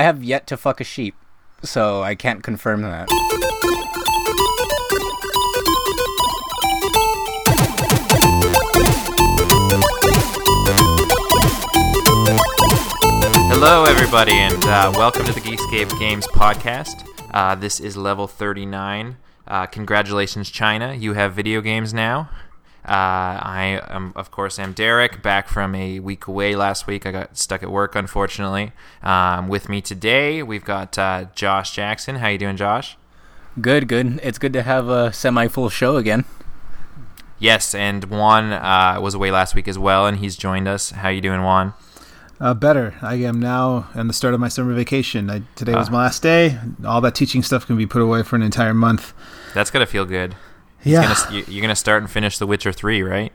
I have yet to fuck a sheep, so I can't confirm that. Hello, everybody, and uh, welcome to the Geekscape Games podcast. Uh, this is level 39. Uh, congratulations, China. You have video games now. Uh, I, am, of course, am Derek, back from a week away last week. I got stuck at work, unfortunately. Um, with me today, we've got uh, Josh Jackson. How you doing, Josh? Good, good. It's good to have a semi-full show again. Yes, and Juan uh, was away last week as well, and he's joined us. How you doing, Juan? Uh, better. I am now on the start of my summer vacation. I, today was my last day. All that teaching stuff can be put away for an entire month. That's gonna feel good. Yeah. Gonna, you're gonna start and finish The Witcher Three, right?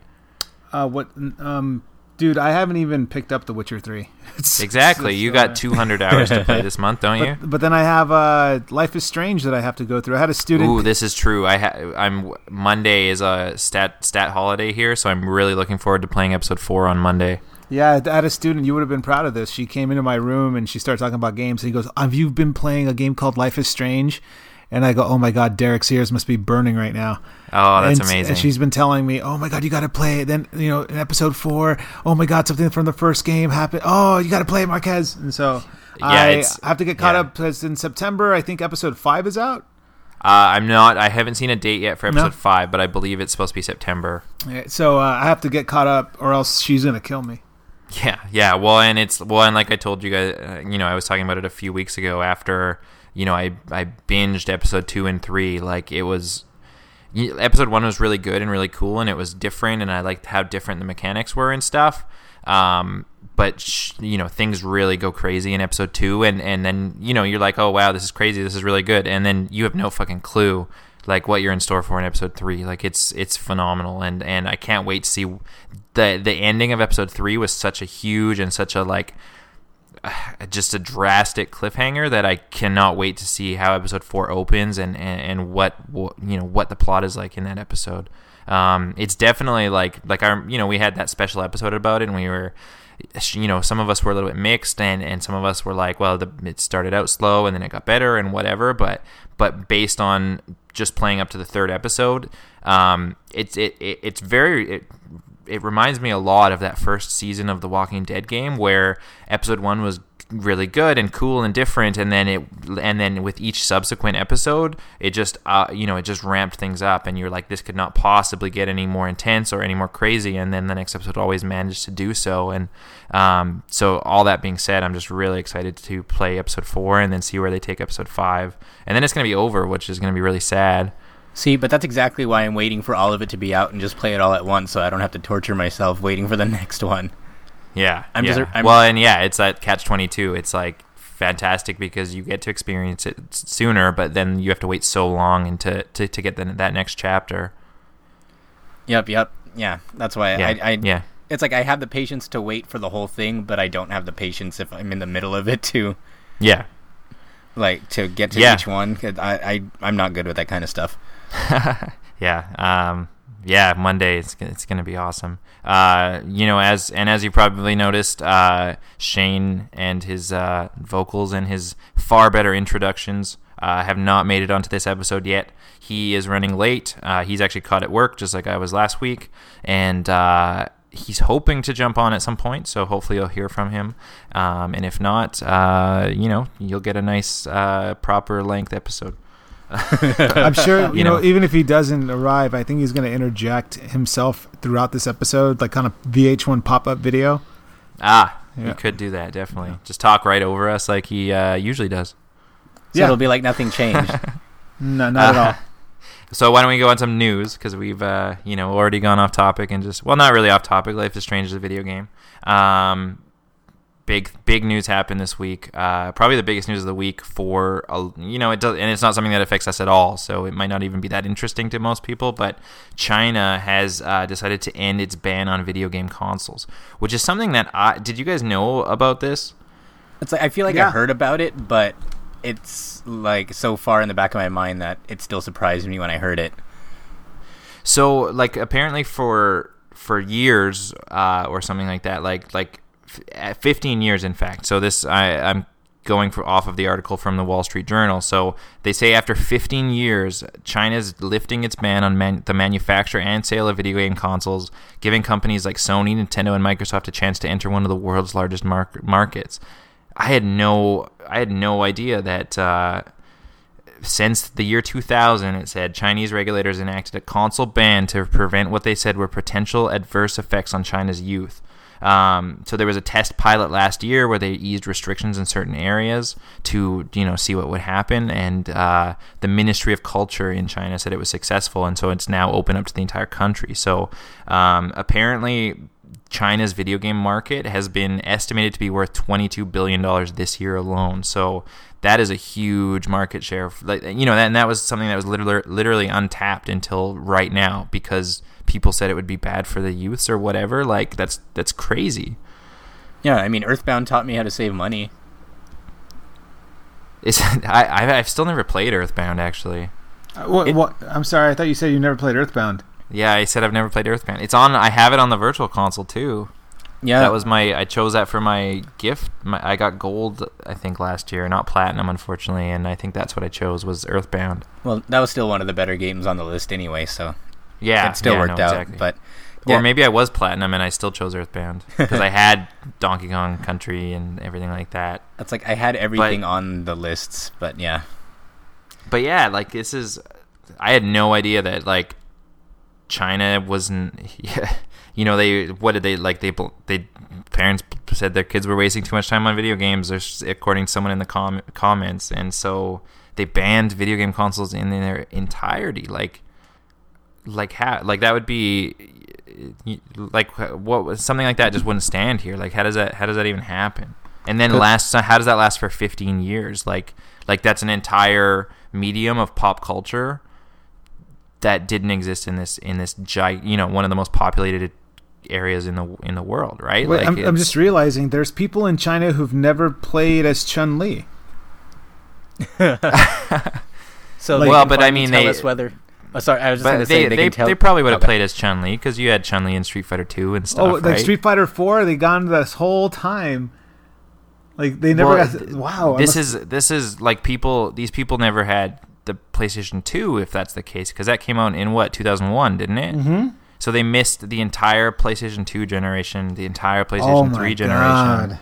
Uh, what? Um, dude, I haven't even picked up The Witcher Three. It's, exactly. It's, you got uh, 200 hours to play this month, don't you? But, but, then I have uh, Life is Strange that I have to go through. I had a student. Ooh, this is true. I ha- I'm Monday is a stat stat holiday here, so I'm really looking forward to playing episode four on Monday. Yeah, I had a student. You would have been proud of this. She came into my room and she started talking about games. And he goes, "Have you been playing a game called Life is Strange?" And I go, "Oh my god, Derek's ears must be burning right now." Oh, that's and, amazing. And she's been telling me, "Oh my god, you got to play it." Then you know, in episode four, oh my god, something from the first game happened. Oh, you got to play it, Marquez. And so yeah, I have to get caught yeah. up because in September, I think episode five is out. Uh, I'm not. I haven't seen a date yet for episode no? five, but I believe it's supposed to be September. So uh, I have to get caught up, or else she's gonna kill me. Yeah, yeah. Well, and it's well, and like I told you guys, uh, you know, I was talking about it a few weeks ago after you know I I binged episode two and three. Like it was episode one was really good and really cool, and it was different, and I liked how different the mechanics were and stuff. Um, but sh- you know things really go crazy in episode two, and and then you know you're like, oh wow, this is crazy, this is really good, and then you have no fucking clue like what you're in store for in episode three. Like it's it's phenomenal, and and I can't wait to see the the ending of episode three was such a huge and such a like just a drastic cliffhanger that I cannot wait to see how episode four opens and and, and what, what you know what the plot is like in that episode. Um, it's definitely like like our you know we had that special episode about it and we were you know some of us were a little bit mixed and and some of us were like well the, it started out slow and then it got better and whatever but but based on just playing up to the third episode um, it's it, it it's very it it reminds me a lot of that first season of the Walking Dead game where episode 1 was really good and cool and different and then it and then with each subsequent episode it just uh, you know it just ramped things up and you're like this could not possibly get any more intense or any more crazy and then the next episode always managed to do so and um, so all that being said i'm just really excited to play episode four and then see where they take episode five and then it's going to be over which is going to be really sad See, but that's exactly why I'm waiting for all of it to be out and just play it all at once, so I don't have to torture myself waiting for the next one. Yeah, I'm yeah. just I'm, well, and yeah, it's that catch twenty two. It's like fantastic because you get to experience it sooner, but then you have to wait so long and to to, to get the, that next chapter. Yep, yep, yeah. That's why yeah. I, I yeah. It's like I have the patience to wait for the whole thing, but I don't have the patience if I'm in the middle of it to. Yeah. Like to get to yeah. each one. I I I'm not good with that kind of stuff. yeah. Um, yeah. Monday, it's it's gonna be awesome. Uh, you know, as and as you probably noticed, uh, Shane and his uh, vocals and his far better introductions uh, have not made it onto this episode yet. He is running late. Uh, he's actually caught at work, just like I was last week, and uh, he's hoping to jump on at some point. So hopefully you'll hear from him. Um, and if not, you know, you'll get a nice proper length episode. I'm sure you, you know, know, even if he doesn't arrive, I think he's going to interject himself throughout this episode, like kind of VH1 pop up video. Ah, yeah. he could do that definitely. Yeah. Just talk right over us like he uh, usually does. So yeah. it'll be like nothing changed. no, not uh, at all. So why don't we go on some news because we've uh, you know already gone off topic and just well not really off topic. Life is Strange is a video game. Um, big big news happened this week. Uh, probably the biggest news of the week for uh, you know it does, and it's not something that affects us at all. So it might not even be that interesting to most people. But China has uh, decided to end its ban on video game consoles, which is something that I did. You guys know about this? It's like I feel like yeah. I heard about it, but it's like so far in the back of my mind that it still surprised me when I heard it. So like apparently for for years uh, or something like that, like like 15 years, in fact. So this I, I'm going for, off of the article from the Wall Street Journal. So they say after 15 years, China is lifting its ban on man, the manufacture and sale of video game consoles, giving companies like Sony, Nintendo, and Microsoft a chance to enter one of the world's largest mar- markets. I had no, I had no idea that. Uh, since the year 2000, it said Chinese regulators enacted a console ban to prevent what they said were potential adverse effects on China's youth. Um, so there was a test pilot last year where they eased restrictions in certain areas to you know see what would happen, and uh, the Ministry of Culture in China said it was successful, and so it's now open up to the entire country. So um, apparently. China's video game market has been estimated to be worth $22 billion this year alone. So that is a huge market share. Like you know, that, and that was something that was literally literally untapped until right now because people said it would be bad for the youths or whatever. Like that's that's crazy. Yeah, I mean, Earthbound taught me how to save money. It's I I've still never played Earthbound actually. Uh, what, it, what? I'm sorry, I thought you said you never played Earthbound. Yeah, I said I've never played Earthbound. It's on. I have it on the Virtual Console too. Yeah, that was my. I chose that for my gift. My, I got gold, I think, last year, not platinum, unfortunately, and I think that's what I chose was Earthbound. Well, that was still one of the better games on the list anyway, so yeah, it still yeah, worked no, out. Exactly. But yeah. or maybe I was platinum and I still chose Earthbound because I had Donkey Kong Country and everything like that. That's like I had everything but, on the lists, but yeah. But yeah, like this is, I had no idea that like China wasn't. Yeah, you know they what did they like they they parents said their kids were wasting too much time on video games, according to someone in the com- comments, and so they banned video game consoles in their entirety. Like like how like that would be like what something like that just wouldn't stand here. Like how does that how does that even happen? And then last how does that last for 15 years? Like like that's an entire medium of pop culture that didn't exist in this in this gi- you know one of the most populated areas in the in the world, right? Wait, like I'm, I'm, just realizing there's people in China who've never played as Chun Li. so well, but I mean, they whether Oh, sorry, I was just going to say they, they, they, they, probably would have okay. played as Chun Li because you had Chun Li in Street Fighter Two and stuff. Oh, like right? Street Fighter Four, they gone this whole time. Like they never well, got. wow, this must... is this is like people. These people never had the PlayStation Two, if that's the case, because that came out in what 2001, didn't it? Mm-hmm. So they missed the entire PlayStation Two generation, the entire PlayStation oh Three generation. God.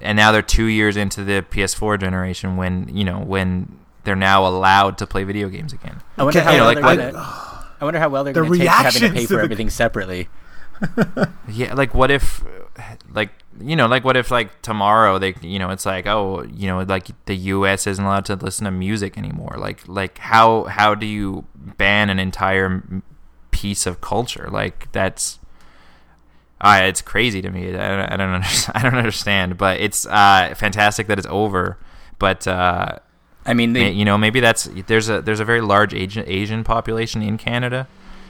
And now they're two years into the PS4 generation when you know when they're now allowed to play video games again. I wonder how you know, well like they're gonna, I wonder how well they're the going to take having to pay for to everything separately. yeah, like what if, like you know, like what if like tomorrow they, you know, it's like oh, you know, like the U.S. isn't allowed to listen to music anymore. Like like how how do you ban an entire piece of culture? Like that's. Uh, it's crazy to me. I don't, I don't understand. I don't understand, but it's uh, fantastic that it's over. But uh, I mean, they, you know, maybe that's there's a there's a very large Asian Asian population in Canada.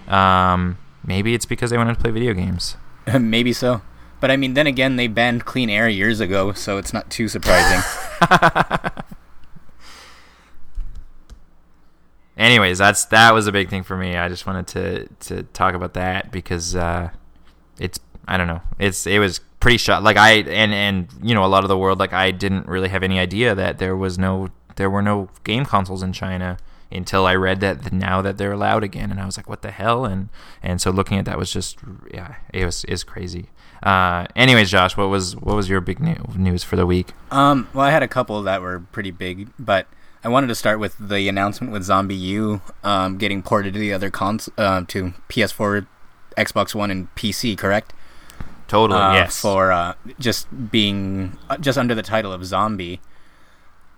Um, maybe it's because they wanted to play video games. maybe so, but I mean, then again, they banned clean air years ago, so it's not too surprising. Anyways, that's that was a big thing for me. I just wanted to to talk about that because uh, it's I don't know. It's it was pretty shot like I and and you know a lot of the world like I didn't really have any idea that there was no there were no game consoles in China until I read that now that they're allowed again, and I was like, what the hell? And and so looking at that was just yeah, it was is crazy. Uh, anyways, Josh, what was what was your big new, news for the week? Um, well, I had a couple that were pretty big, but I wanted to start with the announcement with ZombiU um, getting ported to the other cons uh, to PS4, Xbox One, and PC. Correct? Totally. Uh, yes. For uh, just being uh, just under the title of Zombi.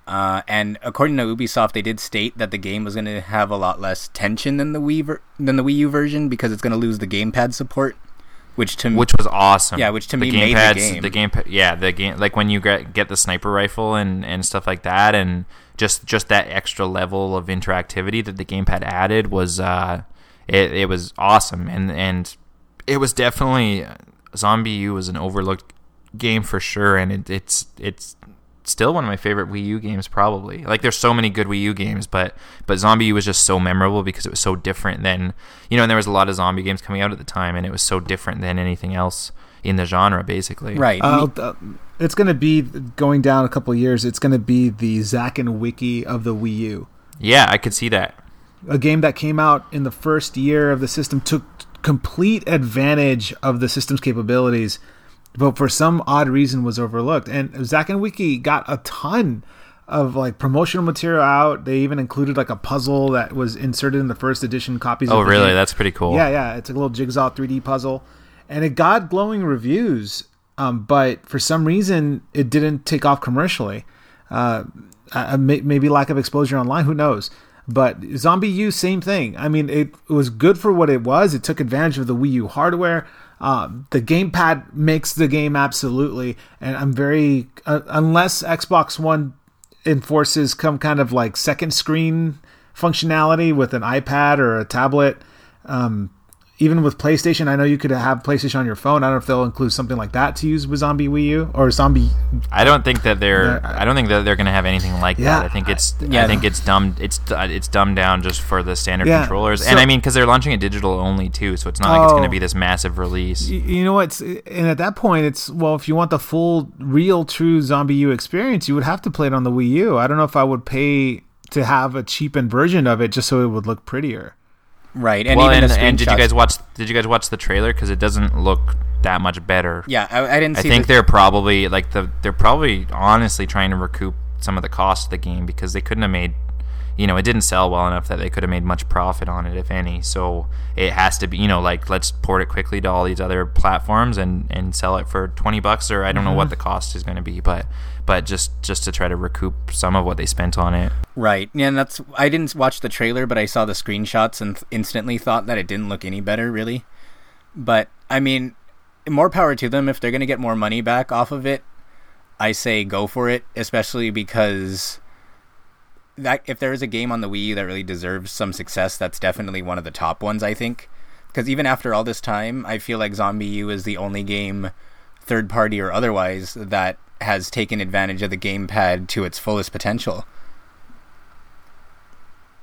Uh, and according to Ubisoft, they did state that the game was going to have a lot less tension than the Wii ver- than the Wii U version because it's going to lose the gamepad support, which to which was awesome. Yeah, which to the me made the game. The gamepad, yeah, the game like when you get get the sniper rifle and and stuff like that, and just just that extra level of interactivity that the gamepad added was uh, it it was awesome, and and it was definitely ZombiU was an overlooked game for sure, and it, it's it's still one of my favorite Wii U games, probably. Like, there's so many good Wii U games, but but ZombiU was just so memorable because it was so different than you know. And there was a lot of zombie games coming out at the time, and it was so different than anything else in the genre, basically. Right. Uh, uh, it's going to be going down a couple years. It's going to be the Zack and Wiki of the Wii U. Yeah, I could see that. A game that came out in the first year of the system took complete advantage of the system's capabilities, but for some odd reason was overlooked. And Zack and Wiki got a ton of like promotional material out. They even included like a puzzle that was inserted in the first edition copies. Oh, really? Game. That's pretty cool. Yeah, yeah. It's a little jigsaw 3D puzzle, and it got glowing reviews. Um, but for some reason, it didn't take off commercially. Uh, maybe lack of exposure online. Who knows? But ZombiU, same thing. I mean, it, it, was good for what it was. It took advantage of the Wii U hardware. Um, the gamepad makes the game absolutely, and I'm very uh, unless Xbox One enforces some kind of like second screen functionality with an iPad or a tablet. Um, even with PlayStation, I know you could have PlayStation on your phone. I don't know if they'll include something like that to use with Zombie Wii U or Zombie. I don't think that they're. Uh, I don't think that they're going to have anything like yeah, that. I think it's. I, yeah. I think it's dumbed. It's it's dumbed down just for the standard yeah, controllers, so, and I mean because they're launching it digital only too, so it's not oh, like it's going to oh. be this massive release. You know what? And at that point, it's well, if you want the full, real, true ZombiU experience, you would have to play it on the Wii U. I don't know if I would pay to have a cheapened version of it just so it would look prettier. Right, and well, and, and, did you guys watch? Did you guys watch the trailer? Because it doesn't look that much better. Yeah, I, I didn't. I think the... they're probably like the they're probably honestly trying to recoup some of the cost of the game because they couldn't have made, you know, it didn't sell well enough that they could have made much profit on it, if any. So it has to be, you know, like let's port it quickly to all these other platforms and and sell it for twenty bucks or I don't mm-hmm. know what the cost is going to be, but but just just to try to recoup some of what they spent on it. Right. Yeah, and that's I didn't watch the trailer, but I saw the screenshots and instantly thought that it didn't look any better, really. But I mean, more power to them if they're going to get more money back off of it. I say go for it, especially because that if there is a game on the Wii that really deserves some success, that's definitely one of the top ones, I think. Because even after all this time, I feel like ZombiU is the only game, third party or otherwise, that has taken advantage of the gamepad to its fullest potential.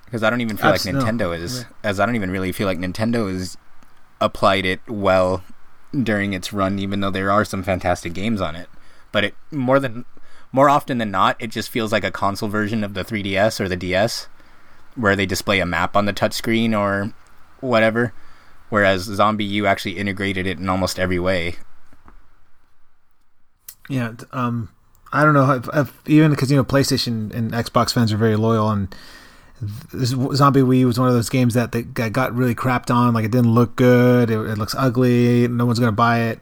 Because I don't even feel That's, like Nintendo is, as I don't even really feel like Nintendo has applied it well during its run, even though there are some fantastic games on it. But it more than more often than not, it just feels like a console version of the 3DS or the DS, where they display a map on the touchscreen or whatever. Whereas ZombiU actually integrated it in almost every way. Yeah, um, I don't know if, if even because you know PlayStation and Xbox fans are very loyal, and Zombie Wii was one of those games that they got really crapped on. Like it didn't look good, it, it looks ugly, no one's gonna buy it.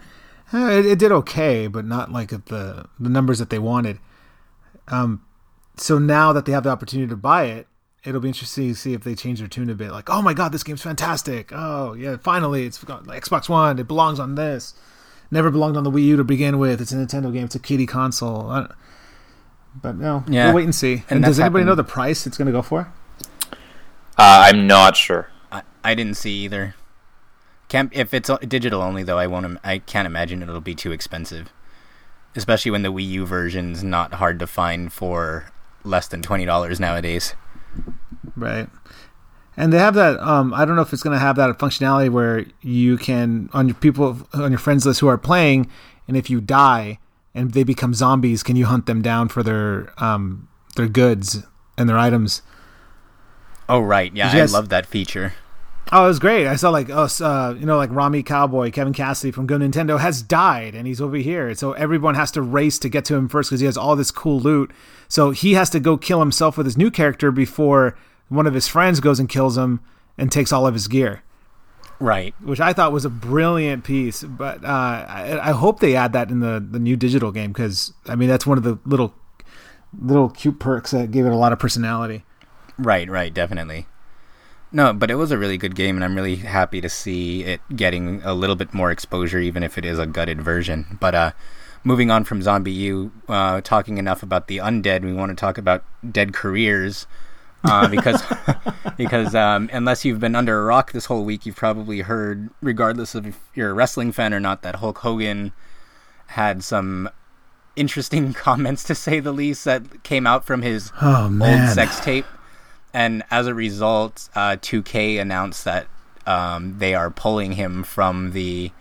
Eh, it. it. did okay, but not like the the numbers that they wanted. Um, so now that they have the opportunity to buy it, it'll be interesting to see if they change their tune a bit. Like, oh my god, this game's fantastic! Oh yeah, finally it's got Xbox One. It belongs on this never belonged on the Wii U to begin with. It's a Nintendo game. It's a kiddie console. But no, yeah. we'll wait and see. And, and does anybody happened. know the price it's going to go for? Uh, I'm not sure. I, I didn't see either. Can't if it's digital only though. I won't. I can't imagine it'll be too expensive, especially when the Wii U version's not hard to find for less than twenty dollars nowadays. Right and they have that. Um, I don't know if it's going to have that functionality where you can on your people on your friends list who are playing, and if you die and they become zombies, can you hunt them down for their um, their goods and their items? Oh right, yeah, guys, I love that feature. Oh, it was great. I saw like us, uh, you know, like Rawmeat Cowboy, Kevin Cassidy from Go Nintendo has died, and he's over here. So everyone has to race to get to him first because he has all this cool loot. So he has to go kill himself with his new character before one of his friends goes and kills him and takes all of his gear. Right. Which I thought was a brilliant piece, but uh, I, I, hope they add that in the, the new digital game because I mean that's one of the little little cute perks that gave it a lot of personality. Right, right, definitely. No, but it was a really good game, and I'm really happy to see it getting a little bit more exposure, even if it is a gutted version. But uh, moving on from ZombiU, uh, talking enough about the undead, we want to talk about Dead Careers, uh, because because um, unless you've been under a rock this whole week, you've probably heard, regardless of if you're a wrestling fan or not, that Hulk Hogan had some interesting comments to say the least that came out from his oh, old sex tape, and as a result, uh, 2K announced that um, they are pulling him from the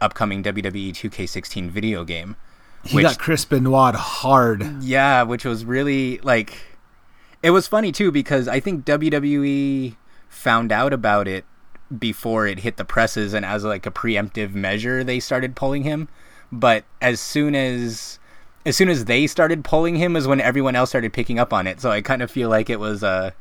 upcoming WWE 2K16 video game. He which, got Chris Benoit hard. Yeah, which was really like it was funny too because I think WWE found out about it before it hit the presses and as like a preemptive measure they started pulling him. But as soon as as soon as they started pulling him is when everyone else started picking up on it. So I kind of feel like it was uh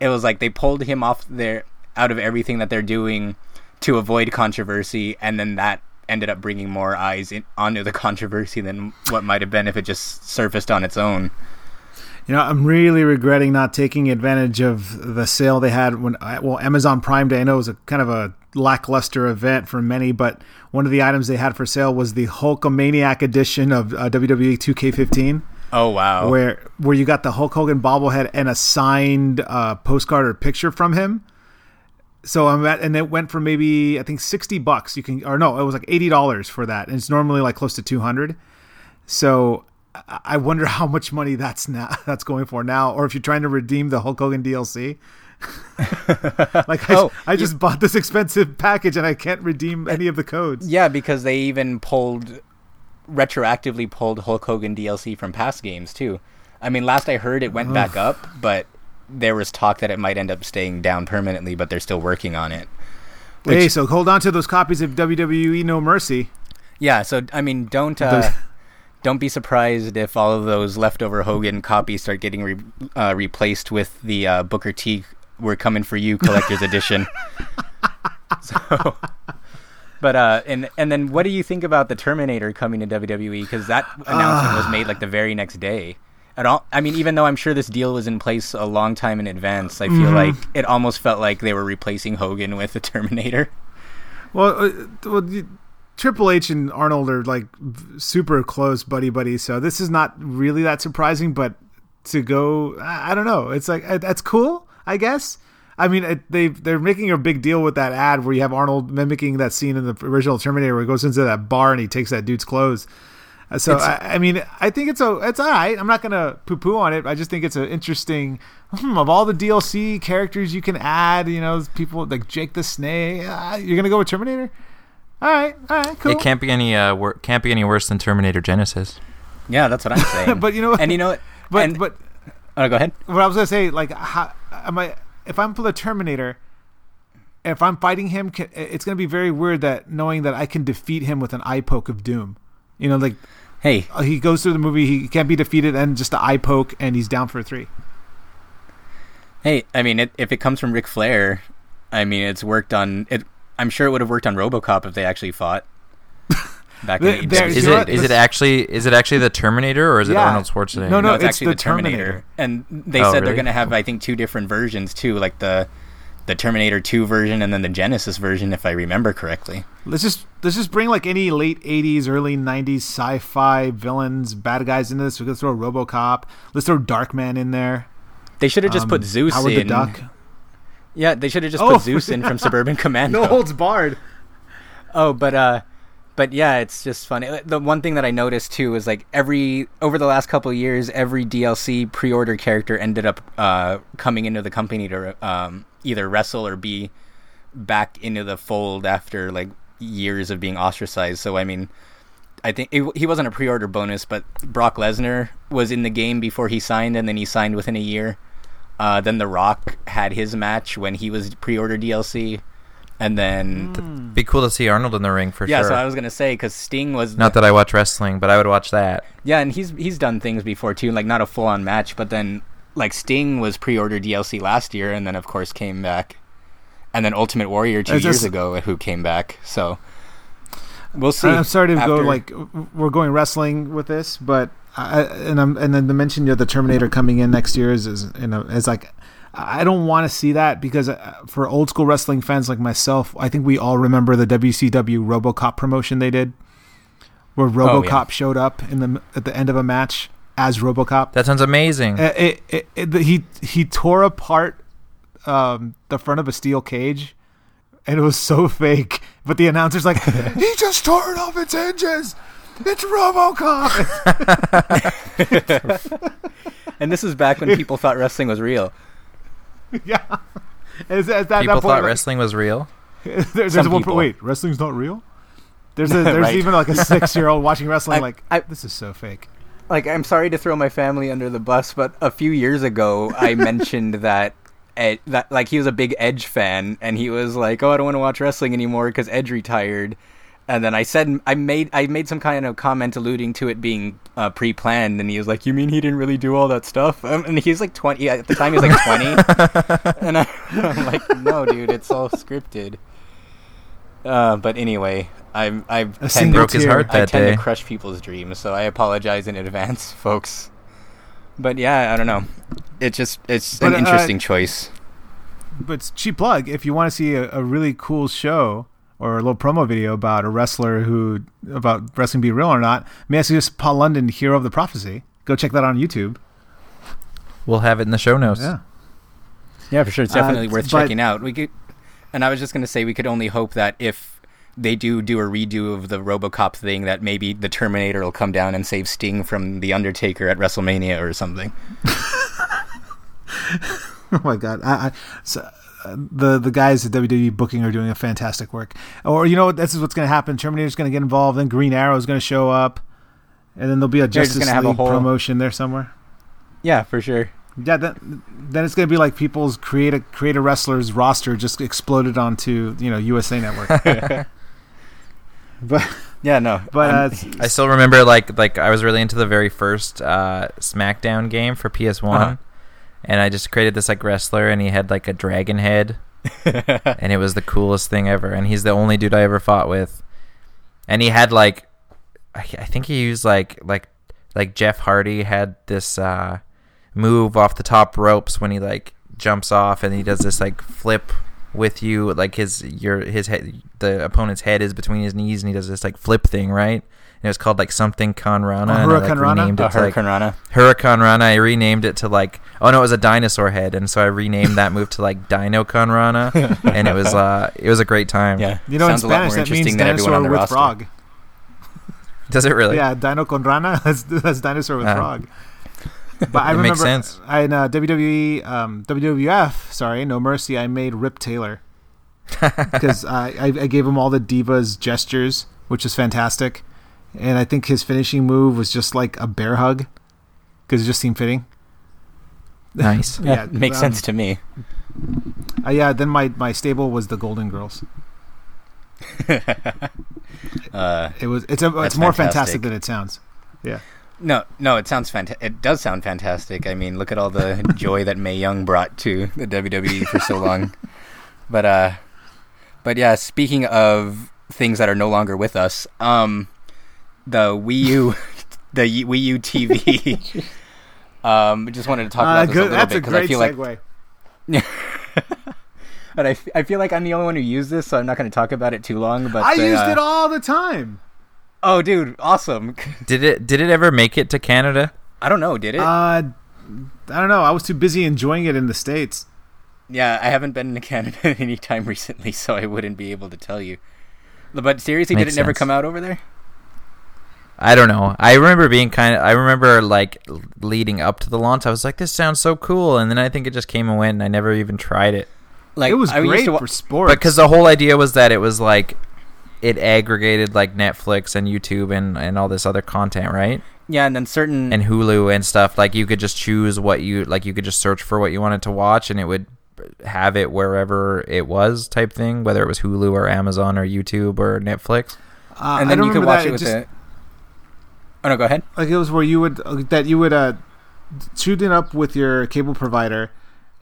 it was like they pulled him off their out of everything that they're doing to avoid controversy and then that ended up bringing more eyes in, onto the controversy than what might have been if it just surfaced on its own. You know, I'm really regretting not taking advantage of the sale they had when well Amazon Prime Day. I know it was a kind of a lackluster event for many, but one of the items they had for sale was the Hulkamaniac edition of uh, WWE 2K15. Oh wow! Where where you got the Hulk Hogan bobblehead and a signed uh, postcard or picture from him so I'm at, and it went for maybe I think sixty bucks. You can, or no, it was like eighty dollars for that, and it's normally like close to two hundred. So I wonder how much money that's now that's going for now, or if you're trying to redeem the Hulk Hogan DLC. like I, oh, I just you, bought this expensive package and I can't redeem any of the codes. Yeah, because they even pulled retroactively pulled Hulk Hogan DLC from past games too. I mean, last I heard, it went Ugh. back up, but there was talk that it might end up staying down permanently, but they're still working on it. Which, hey, so hold on to those copies of WWE No Mercy. Yeah, so I mean, don't uh, don't be surprised if all of those leftover Hogan copies start getting re- uh, replaced with the uh, Booker T "We're Coming for You" collector's edition. so, but uh, and and then what do you think about the Terminator coming to WWE? Because that announcement was made like the very next day at all. I mean, even though I'm sure this deal was in place a long time in advance, I feel mm-hmm. like it almost felt like they were replacing Hogan with the Terminator. Well, uh, well, Triple H and Arnold are like super close buddy buddy, so this is not really that surprising. But to go, I, I don't know. It's like uh, that's cool, I guess. I mean, they they're making a big deal with that ad where you have Arnold mimicking that scene in the original Terminator where he goes into that bar and he takes that dude's clothes. So I, I, mean, I think it's a it's all right. I'm not gonna poo poo on it. I just think it's an interesting. Hmm, of all the DLC characters you can add, you know, people like Jake the Snake. Uh, you're gonna go with Terminator. All right, all right, cool. It can't be any uh wor- can't be any worse than Terminator Genisys. Yeah, that's what I'm saying. but you know, and you know, what? but and, but oh, go ahead. What I was gonna say, like, how am I? If I'm for the Terminator, if I'm fighting him, it's gonna be very weird that knowing that I can defeat him with an eye poke of doom. You know, like hey, uh, he goes through the movie, he can't be defeated, and just the eye poke, and he's down for three. Hey, I mean, it, if it comes from Ric Flair, I mean, it's worked on it. I'm sure it would have worked on RoboCop if they actually fought. Back in the is it is it actually is it actually the Terminator or is yeah. it Arnold Schwarzenegger? No, no, no it's, it's, actually the, the Terminator. Terminator. And they oh, said really? they're going to have I think two different versions too, like the the Terminator 2 version and then the Genisys version, if I remember correctly. Let's just let's just bring like any late 80s, early 90s sci-fi villains, bad guys into this. We could throw RoboCop. Let's throw Darkman in there. They should have just um, put Zeus Howard in. the Duck. Yeah, they should have just oh, put Zeus in from Suburban Commando. No holds barred. Oh, but uh, but yeah, it's just funny. The one thing that I noticed too is like every over the last couple years, every DLC pre-order character ended up uh, coming into the company to um, either wrestle or be back into the fold after like years of being ostracized. So I mean, I think it, he wasn't a pre-order bonus, but Brock Lesnar was in the game before he signed, and then he signed within a year. Uh, then The Rock had his match when he was pre-order DLC and then mm. be cool to see Arnold in the ring for yeah, sure. Yeah, so I was gonna say because Sting was not that I watch wrestling, but I would watch that. Yeah, and he's he's done things before too, like not a full on match, but then like Sting was pre-order DLC last year, and then of course came back, and then Ultimate Warrior two years ago, who came back. So we'll see. I'm sorry to after... go like we're going wrestling with this, but I, and I'm and then the mention of the Terminator coming in next year is is you know is like I don't want to see that because uh, for old school wrestling fans like myself, I think we all remember the WCW RoboCop promotion they did, where RoboCop oh, yeah. showed up in the at the end of a match as RoboCop. That sounds amazing. Uh, it, it, it, he he tore apart um, the front of a steel cage, and it was so fake. But the announcer's like, "He just tore it off its hinges." It's RoboCop. and this is back when people thought wrestling was real. yeah. Is, is that, People that thought wrestling was real. there, there's Some one. Wait, wrestling's not real. There's a there's right. even like a six year old watching wrestling I, like I, this is so fake. Like I'm sorry to throw my family under the bus, but a few years ago I mentioned that Ed, that like he was a big Edge fan, and he was like, "Oh, I don't want to watch wrestling anymore because Edge retired." And then I said I made I made some kind of comment alluding to it being uh, pre-planned, and he was like, "You mean he didn't really do all that stuff?" Um, and he's like twenty at the time. He was like twenty, and I, am like, "No, dude, it's all scripted." Uh, but anyway, I'm I tend broke his heart that I tend day. to crush people's dreams, so I apologize in advance, folks. But yeah, I don't know. It's just it's but, an uh, interesting uh, choice. But cheap plug if you want to see a, a really cool show or a little promo video about a wrestler who about wrestling be real or not, may I suggest Paul London, Hero of the Prophecy. Go check that out on YouTube. We'll have it in the show notes. Yeah. Yeah, for sure. It's definitely uh, worth checking out. We could, and I was just gonna say we could only hope that if they do do a redo of the RoboCop thing, that maybe the Terminator will come down and save Sting from the Undertaker at WrestleMania or something. oh my god! I, I so, the the guys at WWE booking are doing a fantastic work. Or you know what? This is what's going to happen. Terminator's going to get involved. Then Green Arrow is going to show up, and then there'll be a Justice League have a whole... promotion there somewhere. Yeah, for sure. Yeah, then, then it's going to be like people's create a create a wrestlers roster just exploded onto you know USA Network. but yeah, no. But uh, I still remember like like I was really into the very first uh, SmackDown game for PS One. Uh-huh and I just created this like wrestler, and he had like a dragon head, and it was the coolest thing ever. And he's the only dude I ever fought with, and he had like, I, I think he used like like like Jeff Hardy had this uh, move off the top ropes when he like jumps off, and he does this like flip with you, like his your his head, the opponent's head is between his knees, and he does this like flip thing, right? It was called like something Conrana. Oh, Huracan and I, like, renamed it to, Huracan Rana. Huracan Rana. I renamed it to like oh no, it was a dinosaur head, and so I renamed that move to like Dino Conrana, and it was uh it was a great time. Yeah, you know Sounds in Spanish that means dinosaur with roster. frog. Does it really? Yeah, Dino con rana. That's, that's dinosaur with uh, frog. But I remember makes sense. I, in uh, WWE, um, WWF, sorry, No Mercy, I made Rip Taylor because uh, I, I gave him all the divas gestures, which is fantastic and I think his finishing move was just like a bear hug because it just seemed fitting. Nice. yeah, makes um, sense to me. Uh, yeah, then my my stable was the Golden Girls. uh, it was it's a, it's more fantastic. fantastic than it sounds. Yeah. No, no, it sounds fantastic. It does sound fantastic. I mean, look at all the joy that Mae Young brought to the WWE for so long. But uh, but yeah, speaking of things that are no longer with us, um, the Wii U, the Wii U TV. um, just wanted to talk about uh, this good, a little bit because I feel segue. like. Yeah. but I, f- I feel like I'm the only one who used this, so I'm not going to talk about it too long. But I used uh, it all the time. Oh, dude, awesome! did it did it ever make it to Canada? I don't know. Did it? Uh, I don't know. I was too busy enjoying it in the states. Yeah, I haven't been to Canada any time recently, so I wouldn't be able to tell you. But seriously, Makes did it sense. never come out over there? I don't know. I remember being kind of. I remember like leading up to the launch. I was like, "This sounds so cool," and then I think it just came and went, and I never even tried it. Like it was I great wa- for sports, because the whole idea was that it was like it aggregated like Netflix and YouTube and and all this other content, right? Yeah, and then certain and Hulu and stuff. Like you could just choose what you like. You could just search for what you wanted to watch, and it would have it wherever it was, type thing. Whether it was Hulu or Amazon or YouTube or Netflix. Uh, and then you could watch it with just, it Oh no, go ahead. Like it was where you would that you would uh, it up with your cable provider,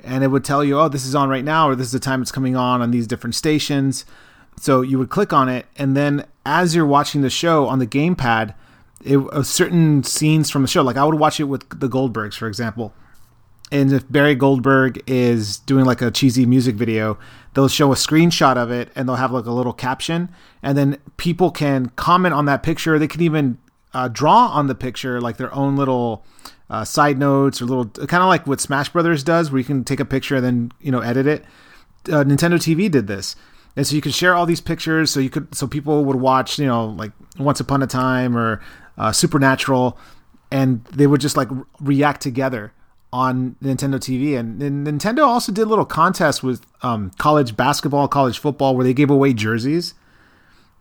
and it would tell you, oh, this is on right now, or this is the time it's coming on on these different stations. So you would click on it, and then as you're watching the show on the gamepad, it uh, certain scenes from the show. Like I would watch it with the Goldbergs, for example. And if Barry Goldberg is doing like a cheesy music video, they'll show a screenshot of it and they'll have like a little caption, and then people can comment on that picture. They can even uh, draw on the picture like their own little uh, side notes or little kind of like what Smash Brothers does, where you can take a picture and then you know edit it. Uh, Nintendo TVii did this, and so you could share all these pictures, so you could so people would watch you know like Once Upon a Time or uh, Supernatural, and they would just like react together on Nintendo TVii. And, and, Nintendo also did little contest with um, college basketball, college football, where they gave away jerseys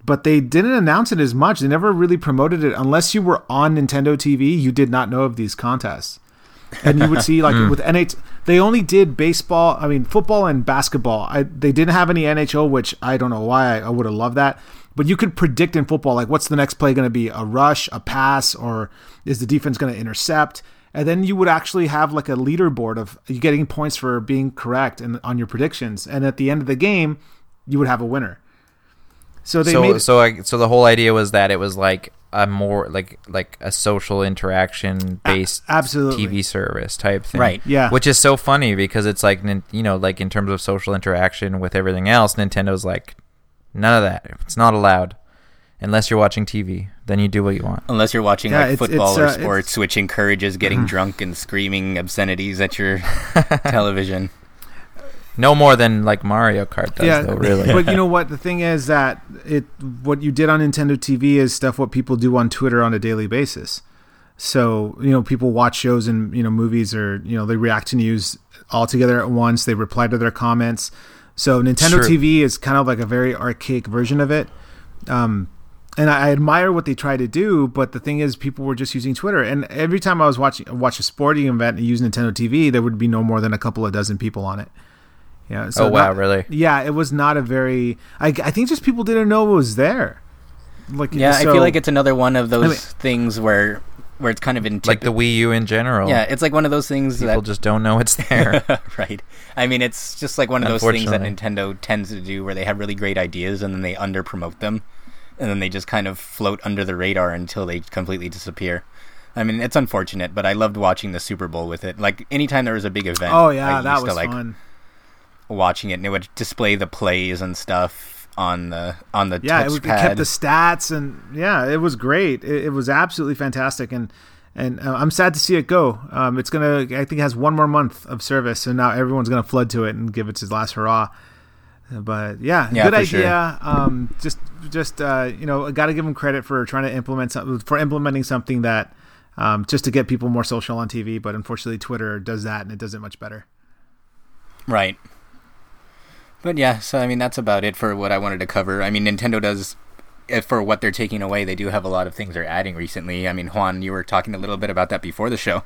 but they didn't announce it as much. They never really promoted it unless you were on Nintendo TVii. You did not know of these contests, and you would see like hmm. with NH. They only did baseball. I mean, football and basketball. I, they didn't have any NHL, which I don't know why. I, I would have loved that. But you could predict in football, like what's the next play going to be? A rush, a pass, or is the defense going to intercept? And then you would actually have like a leaderboard of you getting points for being correct and on your predictions. And at the end of the game, you would have a winner. So they so made, so I, so the whole idea was that it was like a more like like a social interaction based absolutely TV service type thing, right? Yeah, which is so funny because it's like you know like in terms of social interaction with everything else, Nintendo's like none of that. It's not allowed unless you're watching TV. Then you do what you want. Unless you're watching yeah, like it's, football it's, or uh, sports, which encourages getting drunk and screaming obscenities at your television. No more than like Mario Kart does, yeah, though. Really, but you know what? The thing is that it what you did on Nintendo TVii is stuff what people do on Twitter on a daily basis. So you know, people watch shows and you know movies, or you know they react to news all together at once. They reply to their comments. So Nintendo True. TV is kind of like a very archaic version of it. Um, and I, I, admire what they try to do, but the thing is, people were just using Twitter. And every time I was watching watch a sporting event and use Nintendo TVii, there would be no more than a couple of dozen people on it. Yeah. Oh, so oh wow, not, really? Yeah, it was not a very. I, I think just people didn't know it was there. Like yeah, so, I feel like it's another one of those I mean, things where where it's kind of in like the Wii U in general. Yeah, it's like one of those things people that just don't know it's there. right. I mean, it's just like one of those things that Nintendo tends to do, where they have really great ideas and then they under promote them, and then they just kind of float under the radar until they completely disappear. I mean, it's unfortunate, but I loved watching the Super Bowl with it. Like anytime there was a big event, oh yeah, that was to, like, fun watching it, and it would display the plays and stuff on the on the yeah. It, it, kept the stats, and yeah, it was great. It, it was absolutely fantastic, and and uh, I'm sad to see it go. Um, it's gonna, I think, it has one more month of service, and now everyone's gonna flood to it and give it its last hurrah. But yeah, yeah good idea. Sure. Um, just, just uh, you know, got to give them credit for trying to implement something for implementing something that um, just to get people more social on TV. But unfortunately, Twitter does that, and it does it much better. Right. But yeah, so I mean that's about it for what I wanted to cover. I mean Nintendo does eh, for what they're taking away, they do have a lot of things they're adding recently. I mean, Juan, you were talking a little bit about that before the show.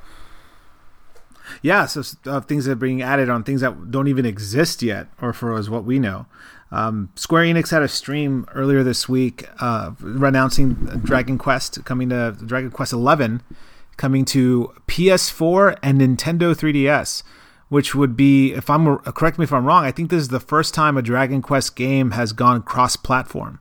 Yeah, so uh, things that are being added on things that don't even exist yet, or for as what we know. Um, Square Enix had a stream earlier this week uh, announcing Dragon Quest coming to Dragon Quest Eleven coming to PS4 and Nintendo 3DS which would be, if I'm correct me if I'm wrong, I think this is the first time a Dragon Quest game has gone cross-platform.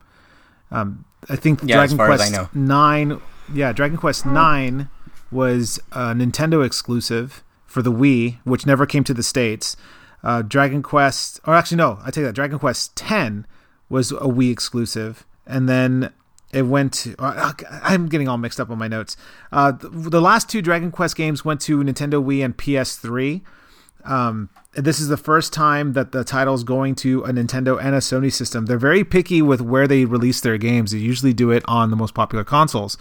Um, I think yeah, Dragon Quest Nine, yeah, Dragon Quest Nine was a Nintendo exclusive for the Wii, which never came to the states. Uh, Dragon Quest, or actually no, I take that. Dragon Quest Ten was a Wii exclusive, and then it went to. Uh, I'm getting all mixed up on my notes. Uh, the, the, last two Dragon Quest games went to Nintendo Wii and PS3. Um, this is the first time that the title's going to a Nintendo and a Sony system. They're very picky with where they release their games. They usually do it on the most popular consoles.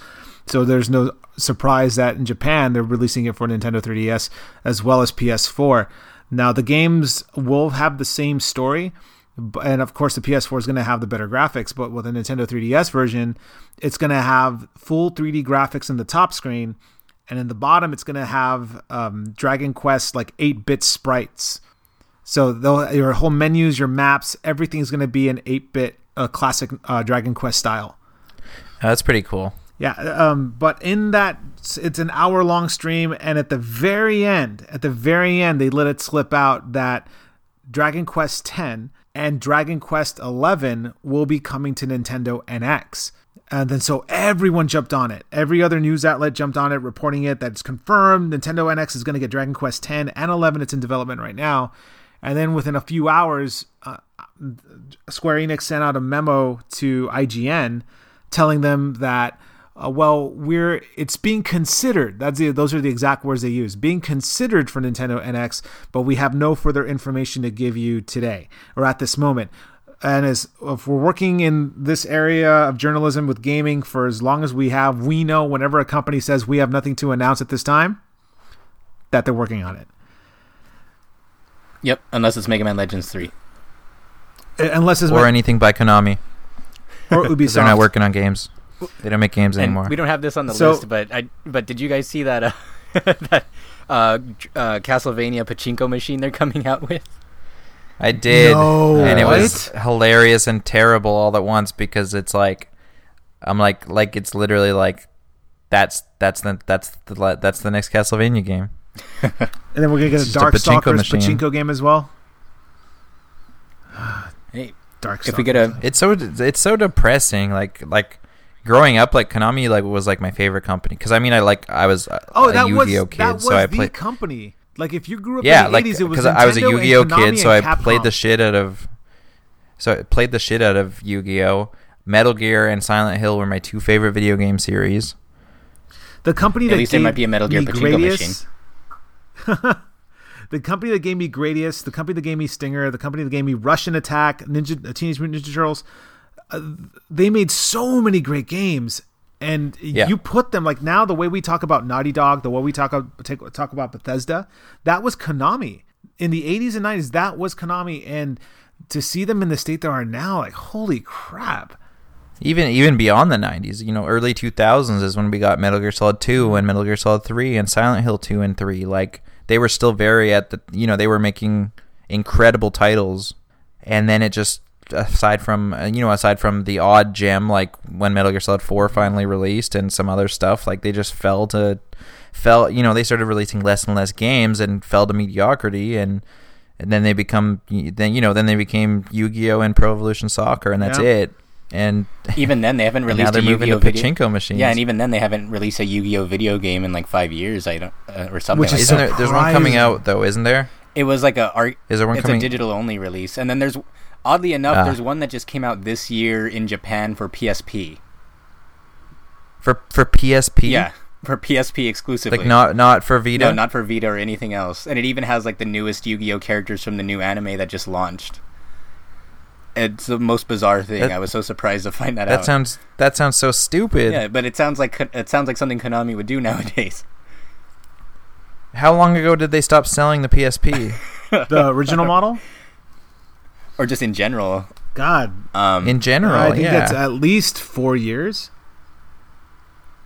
So there's no surprise that in Japan they're releasing it for Nintendo 3DS as well as PS4. Now the games will have the same story, and of course the PS4 is going to have the better graphics. But with a Nintendo 3DS version, it's going to have full 3D graphics in the top screen and in the bottom it's going to have um, Dragon Quest like eight bit sprites. So your whole menus, your maps, everything's going to be an eight bit uh, classic uh, Dragon Quest style. that's pretty cool. Yeah, um, but in that it's an hour long stream, and at the very end, at the very end, they let it slip out that Dragon Quest X and Dragon Quest XI will be coming to Nintendo NX. And then so everyone jumped on it. Every other news outlet jumped on it, reporting it that it's confirmed. Nintendo NX is going to get Dragon Quest X and 11. It's in development right now. And then within a few hours, uh, Square Enix sent out a memo to IGN telling them that, uh, well, we're it's being considered. That's the, those are the exact words they use. Being considered for Nintendo NX, but we have no further information to give you today or at this moment and as if we're working in this area of journalism with gaming for as long as we have, we know whenever a company says we have nothing to announce at this time, that they're working on it. Yep, unless it's Mega Man Legends three, unless it's or anything by Konami. or Ubisoft. They're not working on games. They don't make games And anymore. we don't have this on the So- list, but I but did you guys see that uh, that uh, uh, Castlevania pachinko machine they're coming out with? I did, No, and it was hilarious and terrible all at once because it's like, I'm like, like it's literally like, that's that's the that's the that's the next Castlevania game. And then we're gonna get It's a just a Dark pachinko Stalkers pachinko game as well. Hey, Dark. if we get a It's so it's so depressing. Like like growing up, like Konami like was like my favorite company because I mean I like I was a, oh, a that was Yu-Gi-Oh kid, that was so I the played. company. Like if you grew up Yeah, in the like 80s, it was because I was a Nintendo Yu-Gi-Oh kid, so I and played the shit out of. So I played the shit out of Yu-Gi-Oh. Metal Gear and Silent Hill were my two favorite video game series. The company At that least it gave might be a Metal Gear me pachinko Gradius- the company that gave me Gradius, the company that gave me Stinger, the company that gave me Rush'n Attack, Ninja uh, Teenage Mutant Ninja Turtles, uh, they made so many great games. And Yeah. you put them like now the way we talk about Naughty Dog, the way we talk about take, talk about Bethesda, that was Konami in the 80s and 90s. That was Konami, and to see them in the state they are now, like holy crap! Even even beyond the '90s, you know, early 2000s is when we got Metal Gear Solid 2 and Metal Gear Solid 3 and Silent Hill 2 and 3. Like they were still very at the, you know, they were making incredible titles, and then it just aside from uh, you know aside from the odd gem like when Metal Gear Solid 4 finally released and some other stuff, like they just fell to fell you know they started releasing less and less games and fell to mediocrity and and then they become then you know then they became Yu-Gi-Oh and Pro Evolution Soccer and that's Yeah. it and even then they haven't and now released they're a moving Yu-Gi-Oh to video. pachinko machines. Yeah, and even then they haven't released a Yu-Gi-Oh video game in like five years. I don't uh, or something Which like is isn't that. there? There's one coming out though, isn't there? It was like a art. Is there one it's coming? a digital only release, and then there's oddly enough, Ah. there's one that just came out this year in Japan for PSP. for for PSP? Yeah, for PSP exclusively. like not not for Vita. no, not for Vita or anything else. And it even has like the newest Yu-Gi-Oh characters from the new anime that just launched. It's the most bizarre thing. That- I was so surprised to find that, that out. sounds that sounds so stupid. yeah, but it sounds like it sounds like something Konami would do nowadays. How long ago did they stop selling the PSP? The original model, Or just in general. God, Um, In general, I think yeah. that's at least four years.